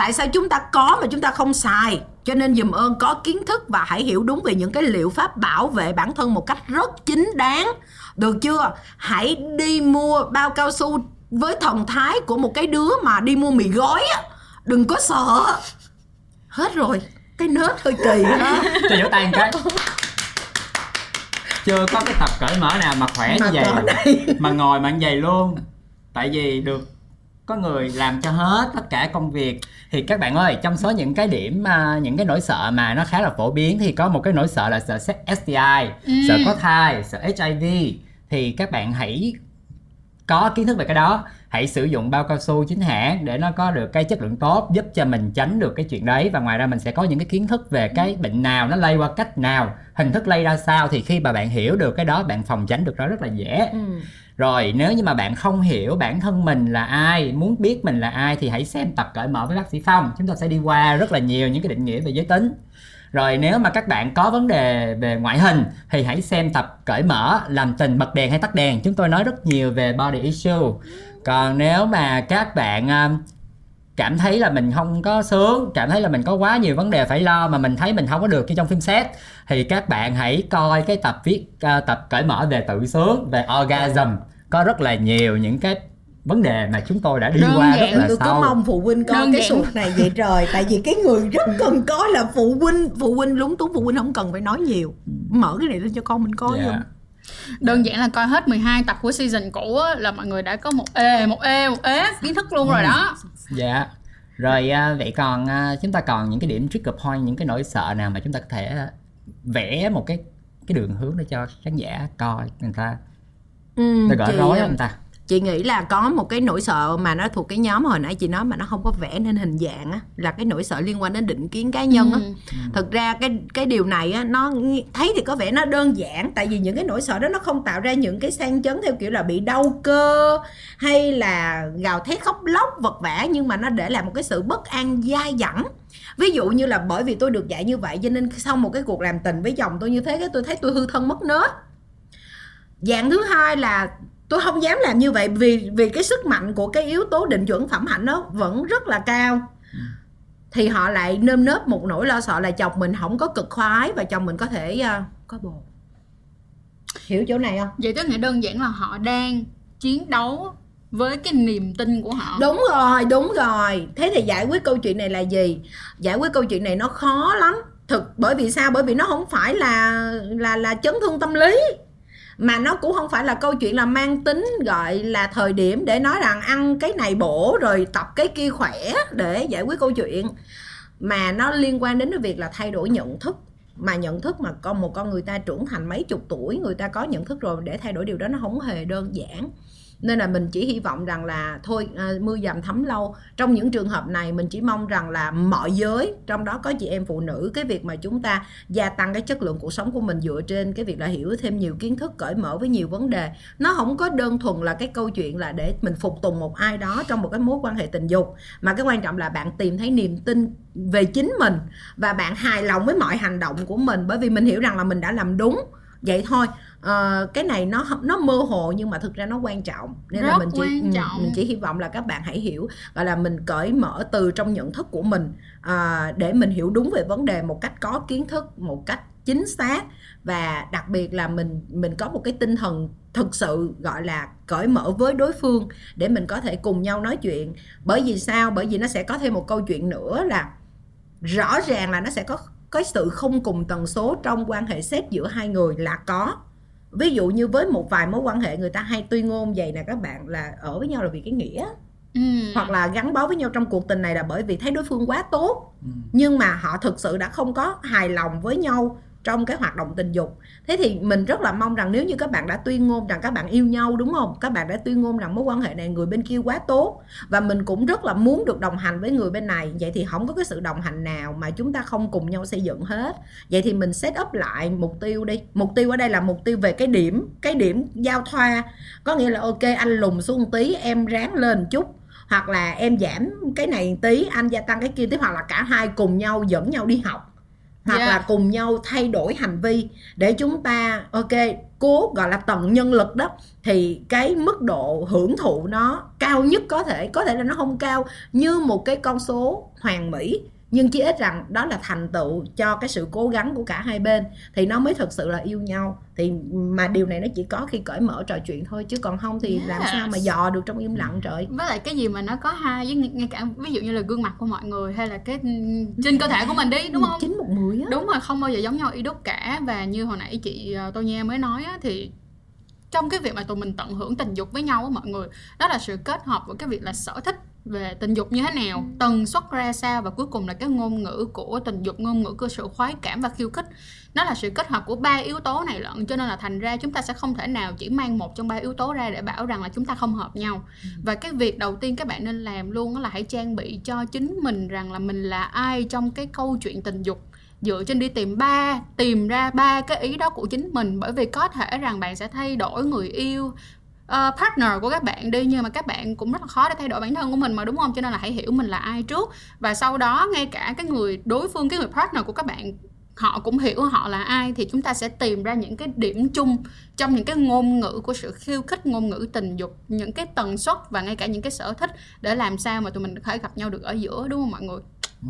tại sao chúng ta có mà chúng ta không xài? Cho nên dùm ơn có kiến thức và hãy hiểu đúng về những cái liệu pháp bảo vệ bản thân một cách rất chính đáng. Được chưa? Hãy đi mua bao cao su với thần thái của một cái đứa mà đi mua mì gói á. Đừng có sợ. Hết rồi. Cái nết hơi kỳ ha. (laughs) Cho vỗ tay một cái. Chưa có cái tập cởi mở nào mà khỏe như Mà vậy. cỡ này. mà ngồi mà như vậy luôn. Tại vì được có người làm cho hết tất cả công việc. Thì các bạn ơi trong số những cái điểm à, những cái nỗi sợ mà nó khá là phổ biến thì có một cái nỗi sợ là sợ STI sợ có thai sợ HIV thì các bạn hãy có kiến thức về cái đó hãy sử dụng bao cao su chính hãng để nó có được cái chất lượng tốt giúp cho mình tránh được cái chuyện đấy. Và ngoài ra mình sẽ có những cái kiến thức về cái bệnh nào nó lây qua cách nào hình thức lây ra sao. Thì khi mà bạn hiểu được cái đó bạn phòng tránh được nó rất là dễ. Rồi nếu như mà bạn không hiểu bản thân mình là ai muốn biết mình là ai thì hãy xem tập cởi mở với bác sĩ phong. Chúng ta sẽ đi qua rất là nhiều những cái định nghĩa về giới tính rồi nếu mà các bạn có vấn đề về ngoại hình thì hãy xem tập cởi mở làm tình bật đèn hay tắt đèn. Chúng tôi nói rất nhiều về body issue. Còn nếu mà các bạn à, cảm thấy là mình không có sướng cảm thấy là mình có quá nhiều vấn đề phải lo mà mình thấy mình không có được như trong phim xét thì các bạn hãy coi cái tập viết uh, tập cởi mở về tự sướng về orgasm. Có rất là nhiều những cái vấn đề mà chúng tôi đã đi Đơn qua giản, rất là tôi có sâu. mong phụ huynh coi Đơn cái suột này vậy trời tại vì cái người rất cần coi là phụ huynh phụ huynh lúng túng phụ huynh không cần phải nói nhiều. Mở cái này lên cho con mình coi Dạ. luôn đơn giản là coi hết 12 tập của season cũ á, là mọi người đã có một ê một ê một ế kiến thức luôn rồi đó. Dạ. Rồi à, vậy còn à, chúng ta còn những cái điểm trigger point những cái nỗi sợ nào mà chúng ta có thể à, vẽ một cái cái đường hướng để cho khán giả coi người ta ừ, ta gỡ chị, rối á người ta chị nghĩ là có một cái nỗi sợ mà nó thuộc cái nhóm hồi nãy chị nói mà nó không có vẽ nên hình dạng á là cái nỗi sợ liên quan đến định kiến cá nhân á. Ừ. thực ra cái cái điều này á nó thấy thì có vẻ nó đơn giản tại vì những cái nỗi sợ đó nó không tạo ra những cái sang chấn theo kiểu là bị đau cơ hay là gào thét khóc lóc vật vã nhưng mà nó để lại một cái sự bất an dai dẳng. Ví dụ như là bởi vì tôi được dạy như vậy cho nên sau một cái cuộc làm tình với chồng tôi như thế cái tôi thấy tôi hư thân mất nết. Dạng thứ hai là tôi không dám làm như vậy vì vì cái sức mạnh của cái yếu tố định chuẩn phẩm hạnh nó vẫn rất là cao. Thì họ lại nơm nớp một nỗi lo sợ là chồng mình không có cực khoái và chồng mình có thể ờ, có bồ. Hiểu chỗ này không? Vậy tức nghĩa đơn giản là họ đang chiến đấu với cái niềm tin của họ. Đúng rồi đúng rồi. Thế thì giải quyết câu chuyện này là gì? Giải quyết câu chuyện này nó khó lắm. Thực bởi vì sao? Bởi vì nó không phải là là là chấn thương tâm lý mà nó cũng không phải là câu chuyện là mang tính gọi là thời điểm để nói rằng ăn cái này bổ rồi tập cái kia khỏe để giải quyết câu chuyện. Mà nó liên quan đến cái việc là thay đổi nhận thức. Mà nhận thức mà con, một con người ta trưởng thành mấy chục tuổi, người ta có nhận thức rồi để thay đổi điều đó nó không hề đơn giản nên là mình chỉ hy vọng rằng là thôi à, mưa dầm thấm lâu. Trong những trường hợp này mình chỉ mong rằng là mọi giới trong đó có chị em phụ nữ cái việc mà chúng ta gia tăng cái chất lượng cuộc sống của mình dựa trên cái việc là hiểu thêm nhiều kiến thức cởi mở với nhiều vấn đề. Nó không có đơn thuần là cái câu chuyện là để mình phục tùng một ai đó trong một cái mối quan hệ tình dục mà cái quan trọng là bạn tìm thấy niềm tin về chính mình và bạn hài lòng với mọi hành động của mình. Bởi vì mình hiểu rằng là mình đã làm đúng. Vậy thôi Ờ, cái này nó nó mơ hồ nhưng mà thực ra nó quan trọng nên là Rất mình chỉ trọng. mình chỉ hy vọng là các bạn hãy hiểu gọi là mình cởi mở từ trong nhận thức của mình à, để mình hiểu đúng về vấn đề một cách có kiến thức một cách chính xác. Và đặc biệt là mình mình có một cái tinh thần thực sự gọi là cởi mở với đối phương để mình có thể cùng nhau nói chuyện. Bởi vì sao? Bởi vì nó sẽ có thêm một câu chuyện nữa là rõ ràng là nó sẽ có cái sự không cùng tần số trong quan hệ sex giữa hai người là có ví dụ như với một vài mối quan hệ người ta hay tuyên ngôn vậy nè các bạn là ở với nhau là vì cái nghĩa ừ. hoặc là gắn bó với nhau trong cuộc tình này là bởi vì thấy đối phương quá tốt Ừ. nhưng mà họ thực sự đã không có hài lòng với nhau trong cái hoạt động tình dục. Thế thì mình rất là mong rằng nếu như các bạn đã tuyên ngôn rằng các bạn yêu nhau, đúng không? Các bạn đã tuyên ngôn rằng mối quan hệ này người bên kia quá tốt và mình cũng rất là muốn được đồng hành với người bên này. Vậy thì không có cái sự đồng hành nào mà chúng ta không cùng nhau xây dựng hết. Vậy thì mình set up lại mục tiêu đi. Mục tiêu ở đây là mục tiêu về cái điểm cái điểm giao thoa. Có nghĩa là, ok, anh lùng xuống tí, em ráng lên chút. Hoặc là em giảm cái này tí, anh gia tăng cái kia tiếp hoặc là cả hai cùng nhau dẫn nhau đi học hoặc Yeah. là cùng nhau thay đổi hành vi để chúng ta ok cố gọi là tận nhân lực đó thì cái mức độ hưởng thụ nó cao nhất có thể có thể là nó không cao như một cái con số hoàn mỹ nhưng chỉ ít rằng đó là thành tựu cho cái sự cố gắng của cả hai bên thì nó mới thực sự là yêu nhau. Thì mà điều này nó chỉ có khi cởi mở trò chuyện thôi chứ còn không thì làm Yes. sao mà dò được trong im lặng trời. Với lại cái gì mà nó có hai với ngay cả ví dụ như là gương mặt của mọi người hay là cái trên cơ thể của mình đi đúng không? chín một mười đúng rồi không bao giờ giống nhau y đúc cả. Và như hồi nãy chị ờ, tô nha mới nói á, thì trong cái việc mà tụi mình tận hưởng tình dục với nhau á mọi người đó là sự kết hợp với cái việc là sở thích về tình dục như thế nào tần suất ra sao và cuối cùng là cái ngôn ngữ của tình dục ngôn ngữ của sự khoái cảm và khiêu khích. Nó là sự kết hợp của ba yếu tố này lận cho nên là thành ra chúng ta sẽ không thể nào chỉ mang một trong ba yếu tố ra để bảo rằng là chúng ta không hợp nhau. Và cái việc đầu tiên các bạn nên làm luôn đó là hãy trang bị cho chính mình rằng là mình là ai trong cái câu chuyện tình dục. Dựa trên đi tìm ba tìm ra ba cái ý đó của chính mình bởi vì có thể rằng bạn sẽ thay đổi người yêu uh, partner của các bạn đi nhưng mà các bạn cũng rất là khó để thay đổi bản thân của mình mà đúng không? Cho nên là hãy hiểu mình là ai trước. Và sau đó ngay cả cái người đối phương cái người partner của các bạn họ cũng hiểu họ là ai thì chúng ta sẽ tìm ra những cái điểm chung trong những cái ngôn ngữ của sự khiêu khích ngôn ngữ tình dục những cái tần suất và ngay cả những cái sở thích để làm sao mà tụi mình có thể gặp nhau được ở giữa đúng không mọi người? Ừ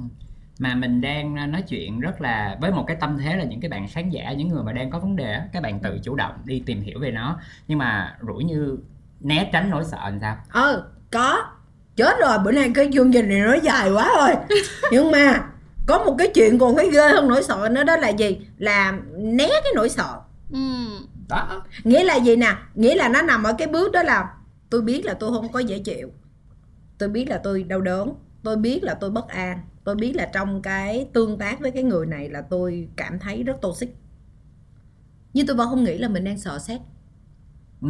mà mình đang nói chuyện rất là với một cái tâm thế là những cái bạn khán giả những người mà đang có vấn đề á, các bạn tự chủ động đi tìm hiểu về nó. Nhưng mà rủi như né tránh nỗi sợ làm sao? Ờ có. Chết rồi bữa nay cái chương trình này nó dài quá rồi. (laughs) Nhưng mà có một cái chuyện còn phải ghê hơn nỗi sợ nữa đó là gì? Là né cái nỗi sợ. Ừm. đó. Nghĩa là gì nè? Nghĩa là nó nằm ở cái bước đó là tôi biết là tôi không có dễ chịu. Tôi biết là tôi đau đớn. Tôi biết là tôi bất an tôi biết là trong cái tương tác với cái người này là tôi cảm thấy rất toxic. Nhưng tôi vẫn không nghĩ là mình đang sợ xét ừ.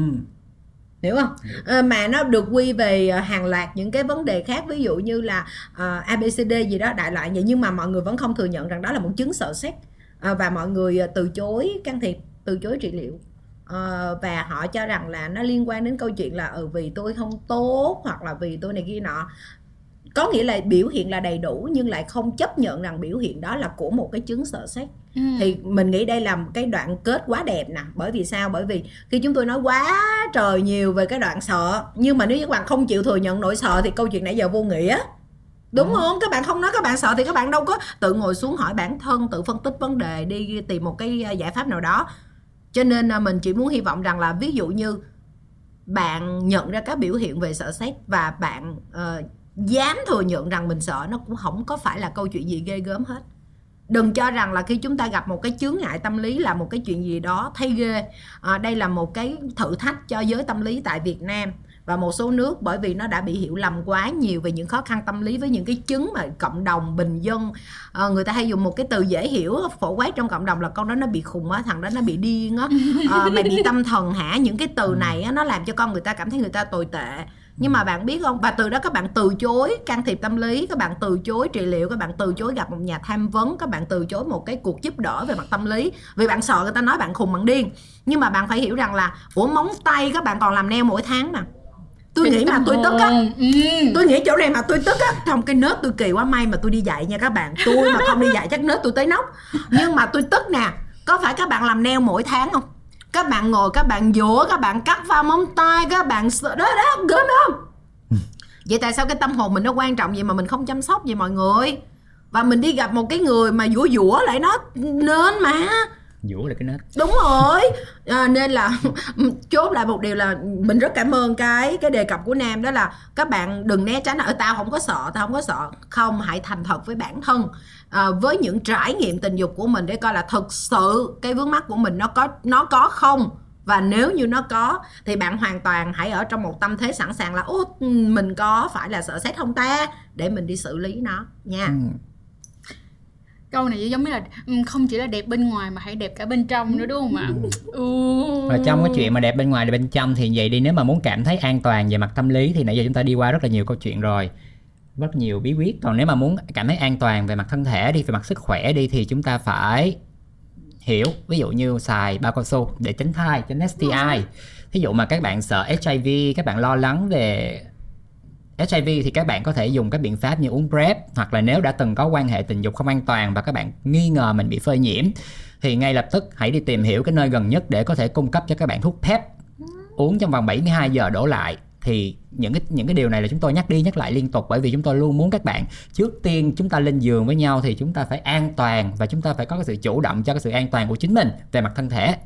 hiểu không? À, mà nó được quy về à, hàng loạt những cái vấn đề khác ví dụ như là à, abcd gì đó đại loại vậy nhưng mà mọi người vẫn không thừa nhận rằng đó là một chứng sợ xét à, và mọi người từ chối can thiệp từ chối trị liệu. Ờ, và họ cho rằng là nó liên quan đến câu chuyện là ừ vì tôi không tốt hoặc là vì tôi này kia nọ có nghĩa là biểu hiện là đầy đủ nhưng lại không chấp nhận rằng biểu hiện đó là của một cái chứng sợ xét Ừm. thì mình nghĩ đây là một cái đoạn kết quá đẹp nè. Bởi vì sao? Bởi vì khi chúng tôi nói quá trời nhiều về cái đoạn sợ nhưng mà nếu như các bạn không chịu thừa nhận nỗi sợ thì câu chuyện nãy giờ vô nghĩa. Đúng không? Các bạn không nói các bạn sợ thì các bạn đâu có tự ngồi xuống hỏi bản thân tự phân tích vấn đề đi tìm một cái à, giải pháp nào đó. Cho nên là mình chỉ muốn hy vọng rằng là ví dụ như bạn nhận ra các biểu hiện về sợ xét và bạn ờ, dám thừa nhận rằng mình sợ nó cũng không có phải là câu chuyện gì ghê gớm hết. Đừng cho rằng là khi chúng ta gặp một cái chướng ngại tâm lý là một cái chuyện gì đó thấy ghê. À, đây là một cái thử thách cho giới tâm lý tại Việt Nam và một số nước bởi vì nó đã bị hiểu lầm quá nhiều về những khó khăn tâm lý với những cái chứng mà cộng đồng bình dân à, người ta hay dùng một cái từ dễ hiểu phổ quát trong cộng đồng là con đó nó bị khùng á thằng đó nó bị điên á. (laughs) À, mày bị tâm thần hả? Những cái từ này á, nó làm cho con người ta cảm thấy người ta tồi tệ nhưng mà bạn biết không? Và từ đó các bạn từ chối can thiệp tâm lý các bạn từ chối trị liệu các bạn từ chối gặp một nhà tham vấn các bạn từ chối một cái cuộc giúp đỡ về mặt tâm lý. Vì bạn sợ người ta nói bạn khùng bạn điên. Nhưng mà bạn phải hiểu rằng là ủa móng tay các bạn còn làm neo mỗi tháng mà. Tôi nghĩ mà tôi tức á. Ừm. tôi nghĩ chỗ này mà tôi tức á trong cái nết tôi kỳ quá may mà tôi đi dạy nha các bạn. Tôi mà không đi dạy chắc nết tôi tới nóc. Nhưng mà tôi tức nè có phải các bạn làm neo mỗi tháng không các bạn ngồi các bạn dũa các bạn cắt vào móng tay các bạn sợ đó đó gớm không? Vậy tại sao cái tâm hồn mình nó quan trọng vậy mà mình không chăm sóc vậy mọi người? Và mình đi gặp một cái người mà dũa dũa lại nó nên mà. Vũ là cái nết đúng rồi. À, nên là (laughs) chốt lại một điều là mình rất cảm ơn cái cái đề cập của nam đó là các bạn đừng né tránh ở tao không có sợ tao không có sợ. Không hãy thành thật với bản thân à, với những trải nghiệm tình dục của mình để coi là thực sự cái vướng mắt của mình nó có nó có không? Và nếu như nó có thì bạn hoàn toàn hãy ở trong một tâm thế sẵn sàng là ô mình có phải là sợ xét không ta? Để mình đi xử lý nó nha. Câu này giống như là "Ừm, không chỉ là đẹp bên ngoài mà hãy đẹp cả bên trong nữa đúng không ạ? Ừ. Và trong cái chuyện mà đẹp bên ngoài đẹp bên trong thì vậy đi nếu mà muốn cảm thấy an toàn về mặt tâm lý thì nãy giờ chúng ta đi qua rất là nhiều câu chuyện rồi rất nhiều bí quyết. Còn nếu mà muốn cảm thấy an toàn về mặt thân thể đi về mặt sức khỏe đi thì chúng ta phải hiểu ví dụ như xài bao cao su để tránh thai tránh STI ví dụ mà các bạn sợ HIV các bạn lo lắng về HIV thì các bạn có thể dùng các biện pháp như uống PrEP hoặc là nếu đã từng có quan hệ tình dục không an toàn và các bạn nghi ngờ mình bị phơi nhiễm thì ngay lập tức hãy đi tìm hiểu cái nơi gần nhất để có thể cung cấp cho các bạn thuốc PrEP uống trong vòng 72 giờ đổ lại thì những cái những cái điều này là chúng tôi nhắc đi nhắc lại liên tục bởi vì chúng tôi luôn muốn các bạn trước tiên chúng ta lên giường với nhau thì chúng ta phải an toàn và chúng ta phải có cái sự chủ động cho cái sự an toàn của chính mình về mặt thân thể.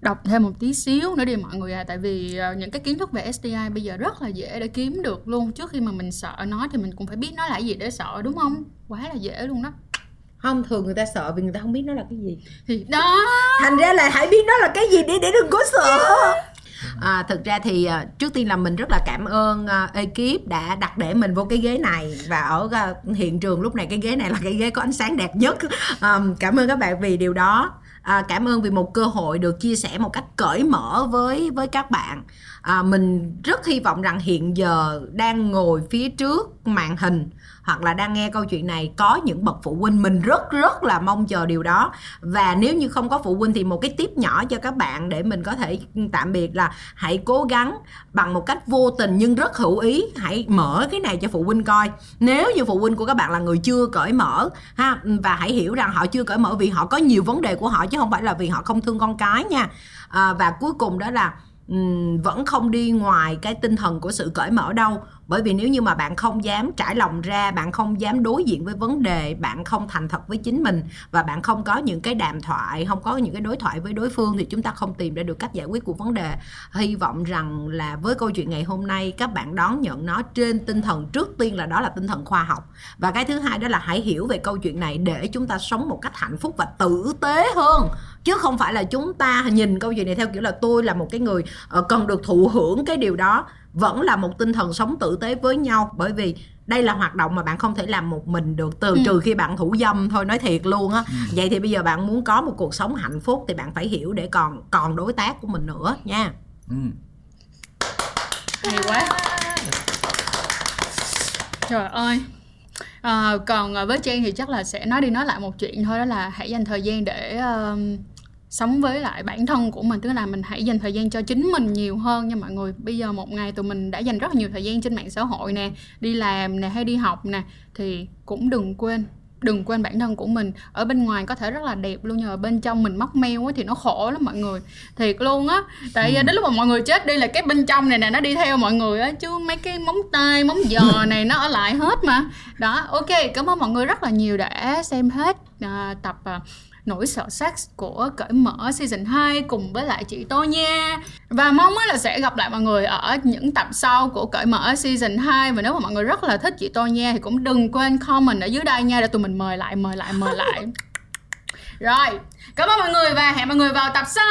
Đọc thêm một tí xíu nữa đi mọi người à tại vì ờ, những cái kiến thức về STI bây giờ rất là dễ để kiếm được luôn. Trước khi mà mình sợ nó thì mình cũng phải biết nó là gì để sợ đúng không? Quá là dễ luôn đó. Không thường người ta sợ vì người ta không biết nó là cái gì. Thì đó. Thành ra là hãy biết nó là cái gì để để đừng có sợ à, thực ra thì à, trước tiên là mình rất là cảm ơn à, ekip đã đặt để mình vô cái ghế này. Và ở à, hiện trường lúc này cái ghế này là cái ghế có ánh sáng đẹp nhất. (laughs) À, cảm ơn các bạn vì điều đó. À, cảm ơn vì một cơ hội được chia sẻ một cách cởi mở với với các bạn. À, mình rất hy vọng rằng hiện giờ đang ngồi phía trước màn hình hoặc là đang nghe câu chuyện này có những bậc phụ huynh mình rất rất là mong chờ điều đó. Và nếu như không có phụ huynh thì một cái tiếp nhỏ cho các bạn để mình có thể tạm biệt là hãy cố gắng bằng một cách vô tình nhưng rất hữu ý hãy mở cái này cho phụ huynh coi. Nếu như phụ huynh của các bạn là người chưa cởi mở ha và hãy hiểu rằng họ chưa cởi mở vì họ có nhiều vấn đề của họ chứ không phải là vì họ không thương con cái nha. À, và cuối cùng đó là ừm, vẫn không đi ngoài cái tinh thần của sự cởi mở đâu bởi vì nếu như mà bạn không dám trải lòng ra, bạn không dám đối diện với vấn đề, bạn không thành thật với chính mình và bạn không có những cái đàm thoại, không có những cái đối thoại với đối phương thì chúng ta không tìm ra được cách giải quyết của vấn đề. Hy vọng rằng là với câu chuyện ngày hôm nay, các bạn đón nhận nó trên tinh thần, trước tiên là đó là tinh thần khoa học. Và cái thứ hai đó là hãy hiểu về câu chuyện này để chúng ta sống một cách hạnh phúc và tử tế hơn. Chứ không phải là chúng ta nhìn câu chuyện này theo kiểu là tôi là một cái người ờ, cần được thụ hưởng cái điều đó vẫn là một tinh thần sống tử tế với nhau. Bởi vì đây là hoạt động mà bạn không thể làm một mình được từ Ừ. trừ khi bạn thủ dâm thôi nói thiệt luôn á. Vậy thì bây giờ bạn muốn có một cuộc sống hạnh phúc thì bạn phải hiểu để còn còn đối tác của mình nữa nha. Ừ. hay quá. Trời ơi. À, còn à, với Trang thì chắc là sẽ nói đi nói lại một chuyện thôi đó là hãy dành thời gian để um, sống với lại bản thân của mình tức là mình hãy dành thời gian cho chính mình nhiều hơn nha mọi người. Bây giờ một ngày tụi mình đã dành rất là nhiều thời gian trên mạng xã hội nè đi làm nè hay đi học nè thì cũng đừng quên đừng quên bản thân của mình. Ở bên ngoài có thể rất là đẹp luôn nhưng mà bên trong mình móc meo á thì nó khổ lắm mọi người. Thiệt luôn á. Tại đến lúc mà mọi người chết đi là cái bên trong này nè nó đi theo mọi người á chứ mấy cái móng tay móng giò (laughs) này nó ở lại hết mà. Đó ok cảm ơn mọi người rất là nhiều đã xem hết à, tập à, nỗi sợ sex của cởi mở season 2 cùng với lại chị tôi nha. Và mong là sẽ gặp lại mọi người ở những tập sau của cởi mở season 2 và nếu mà mọi người rất là thích chị tôi nha thì cũng đừng quên comment ở dưới đây nha để tụi mình mời lại mời lại mời lại. (laughs) Rồi cảm ơn mọi người và hẹn mọi người vào tập sau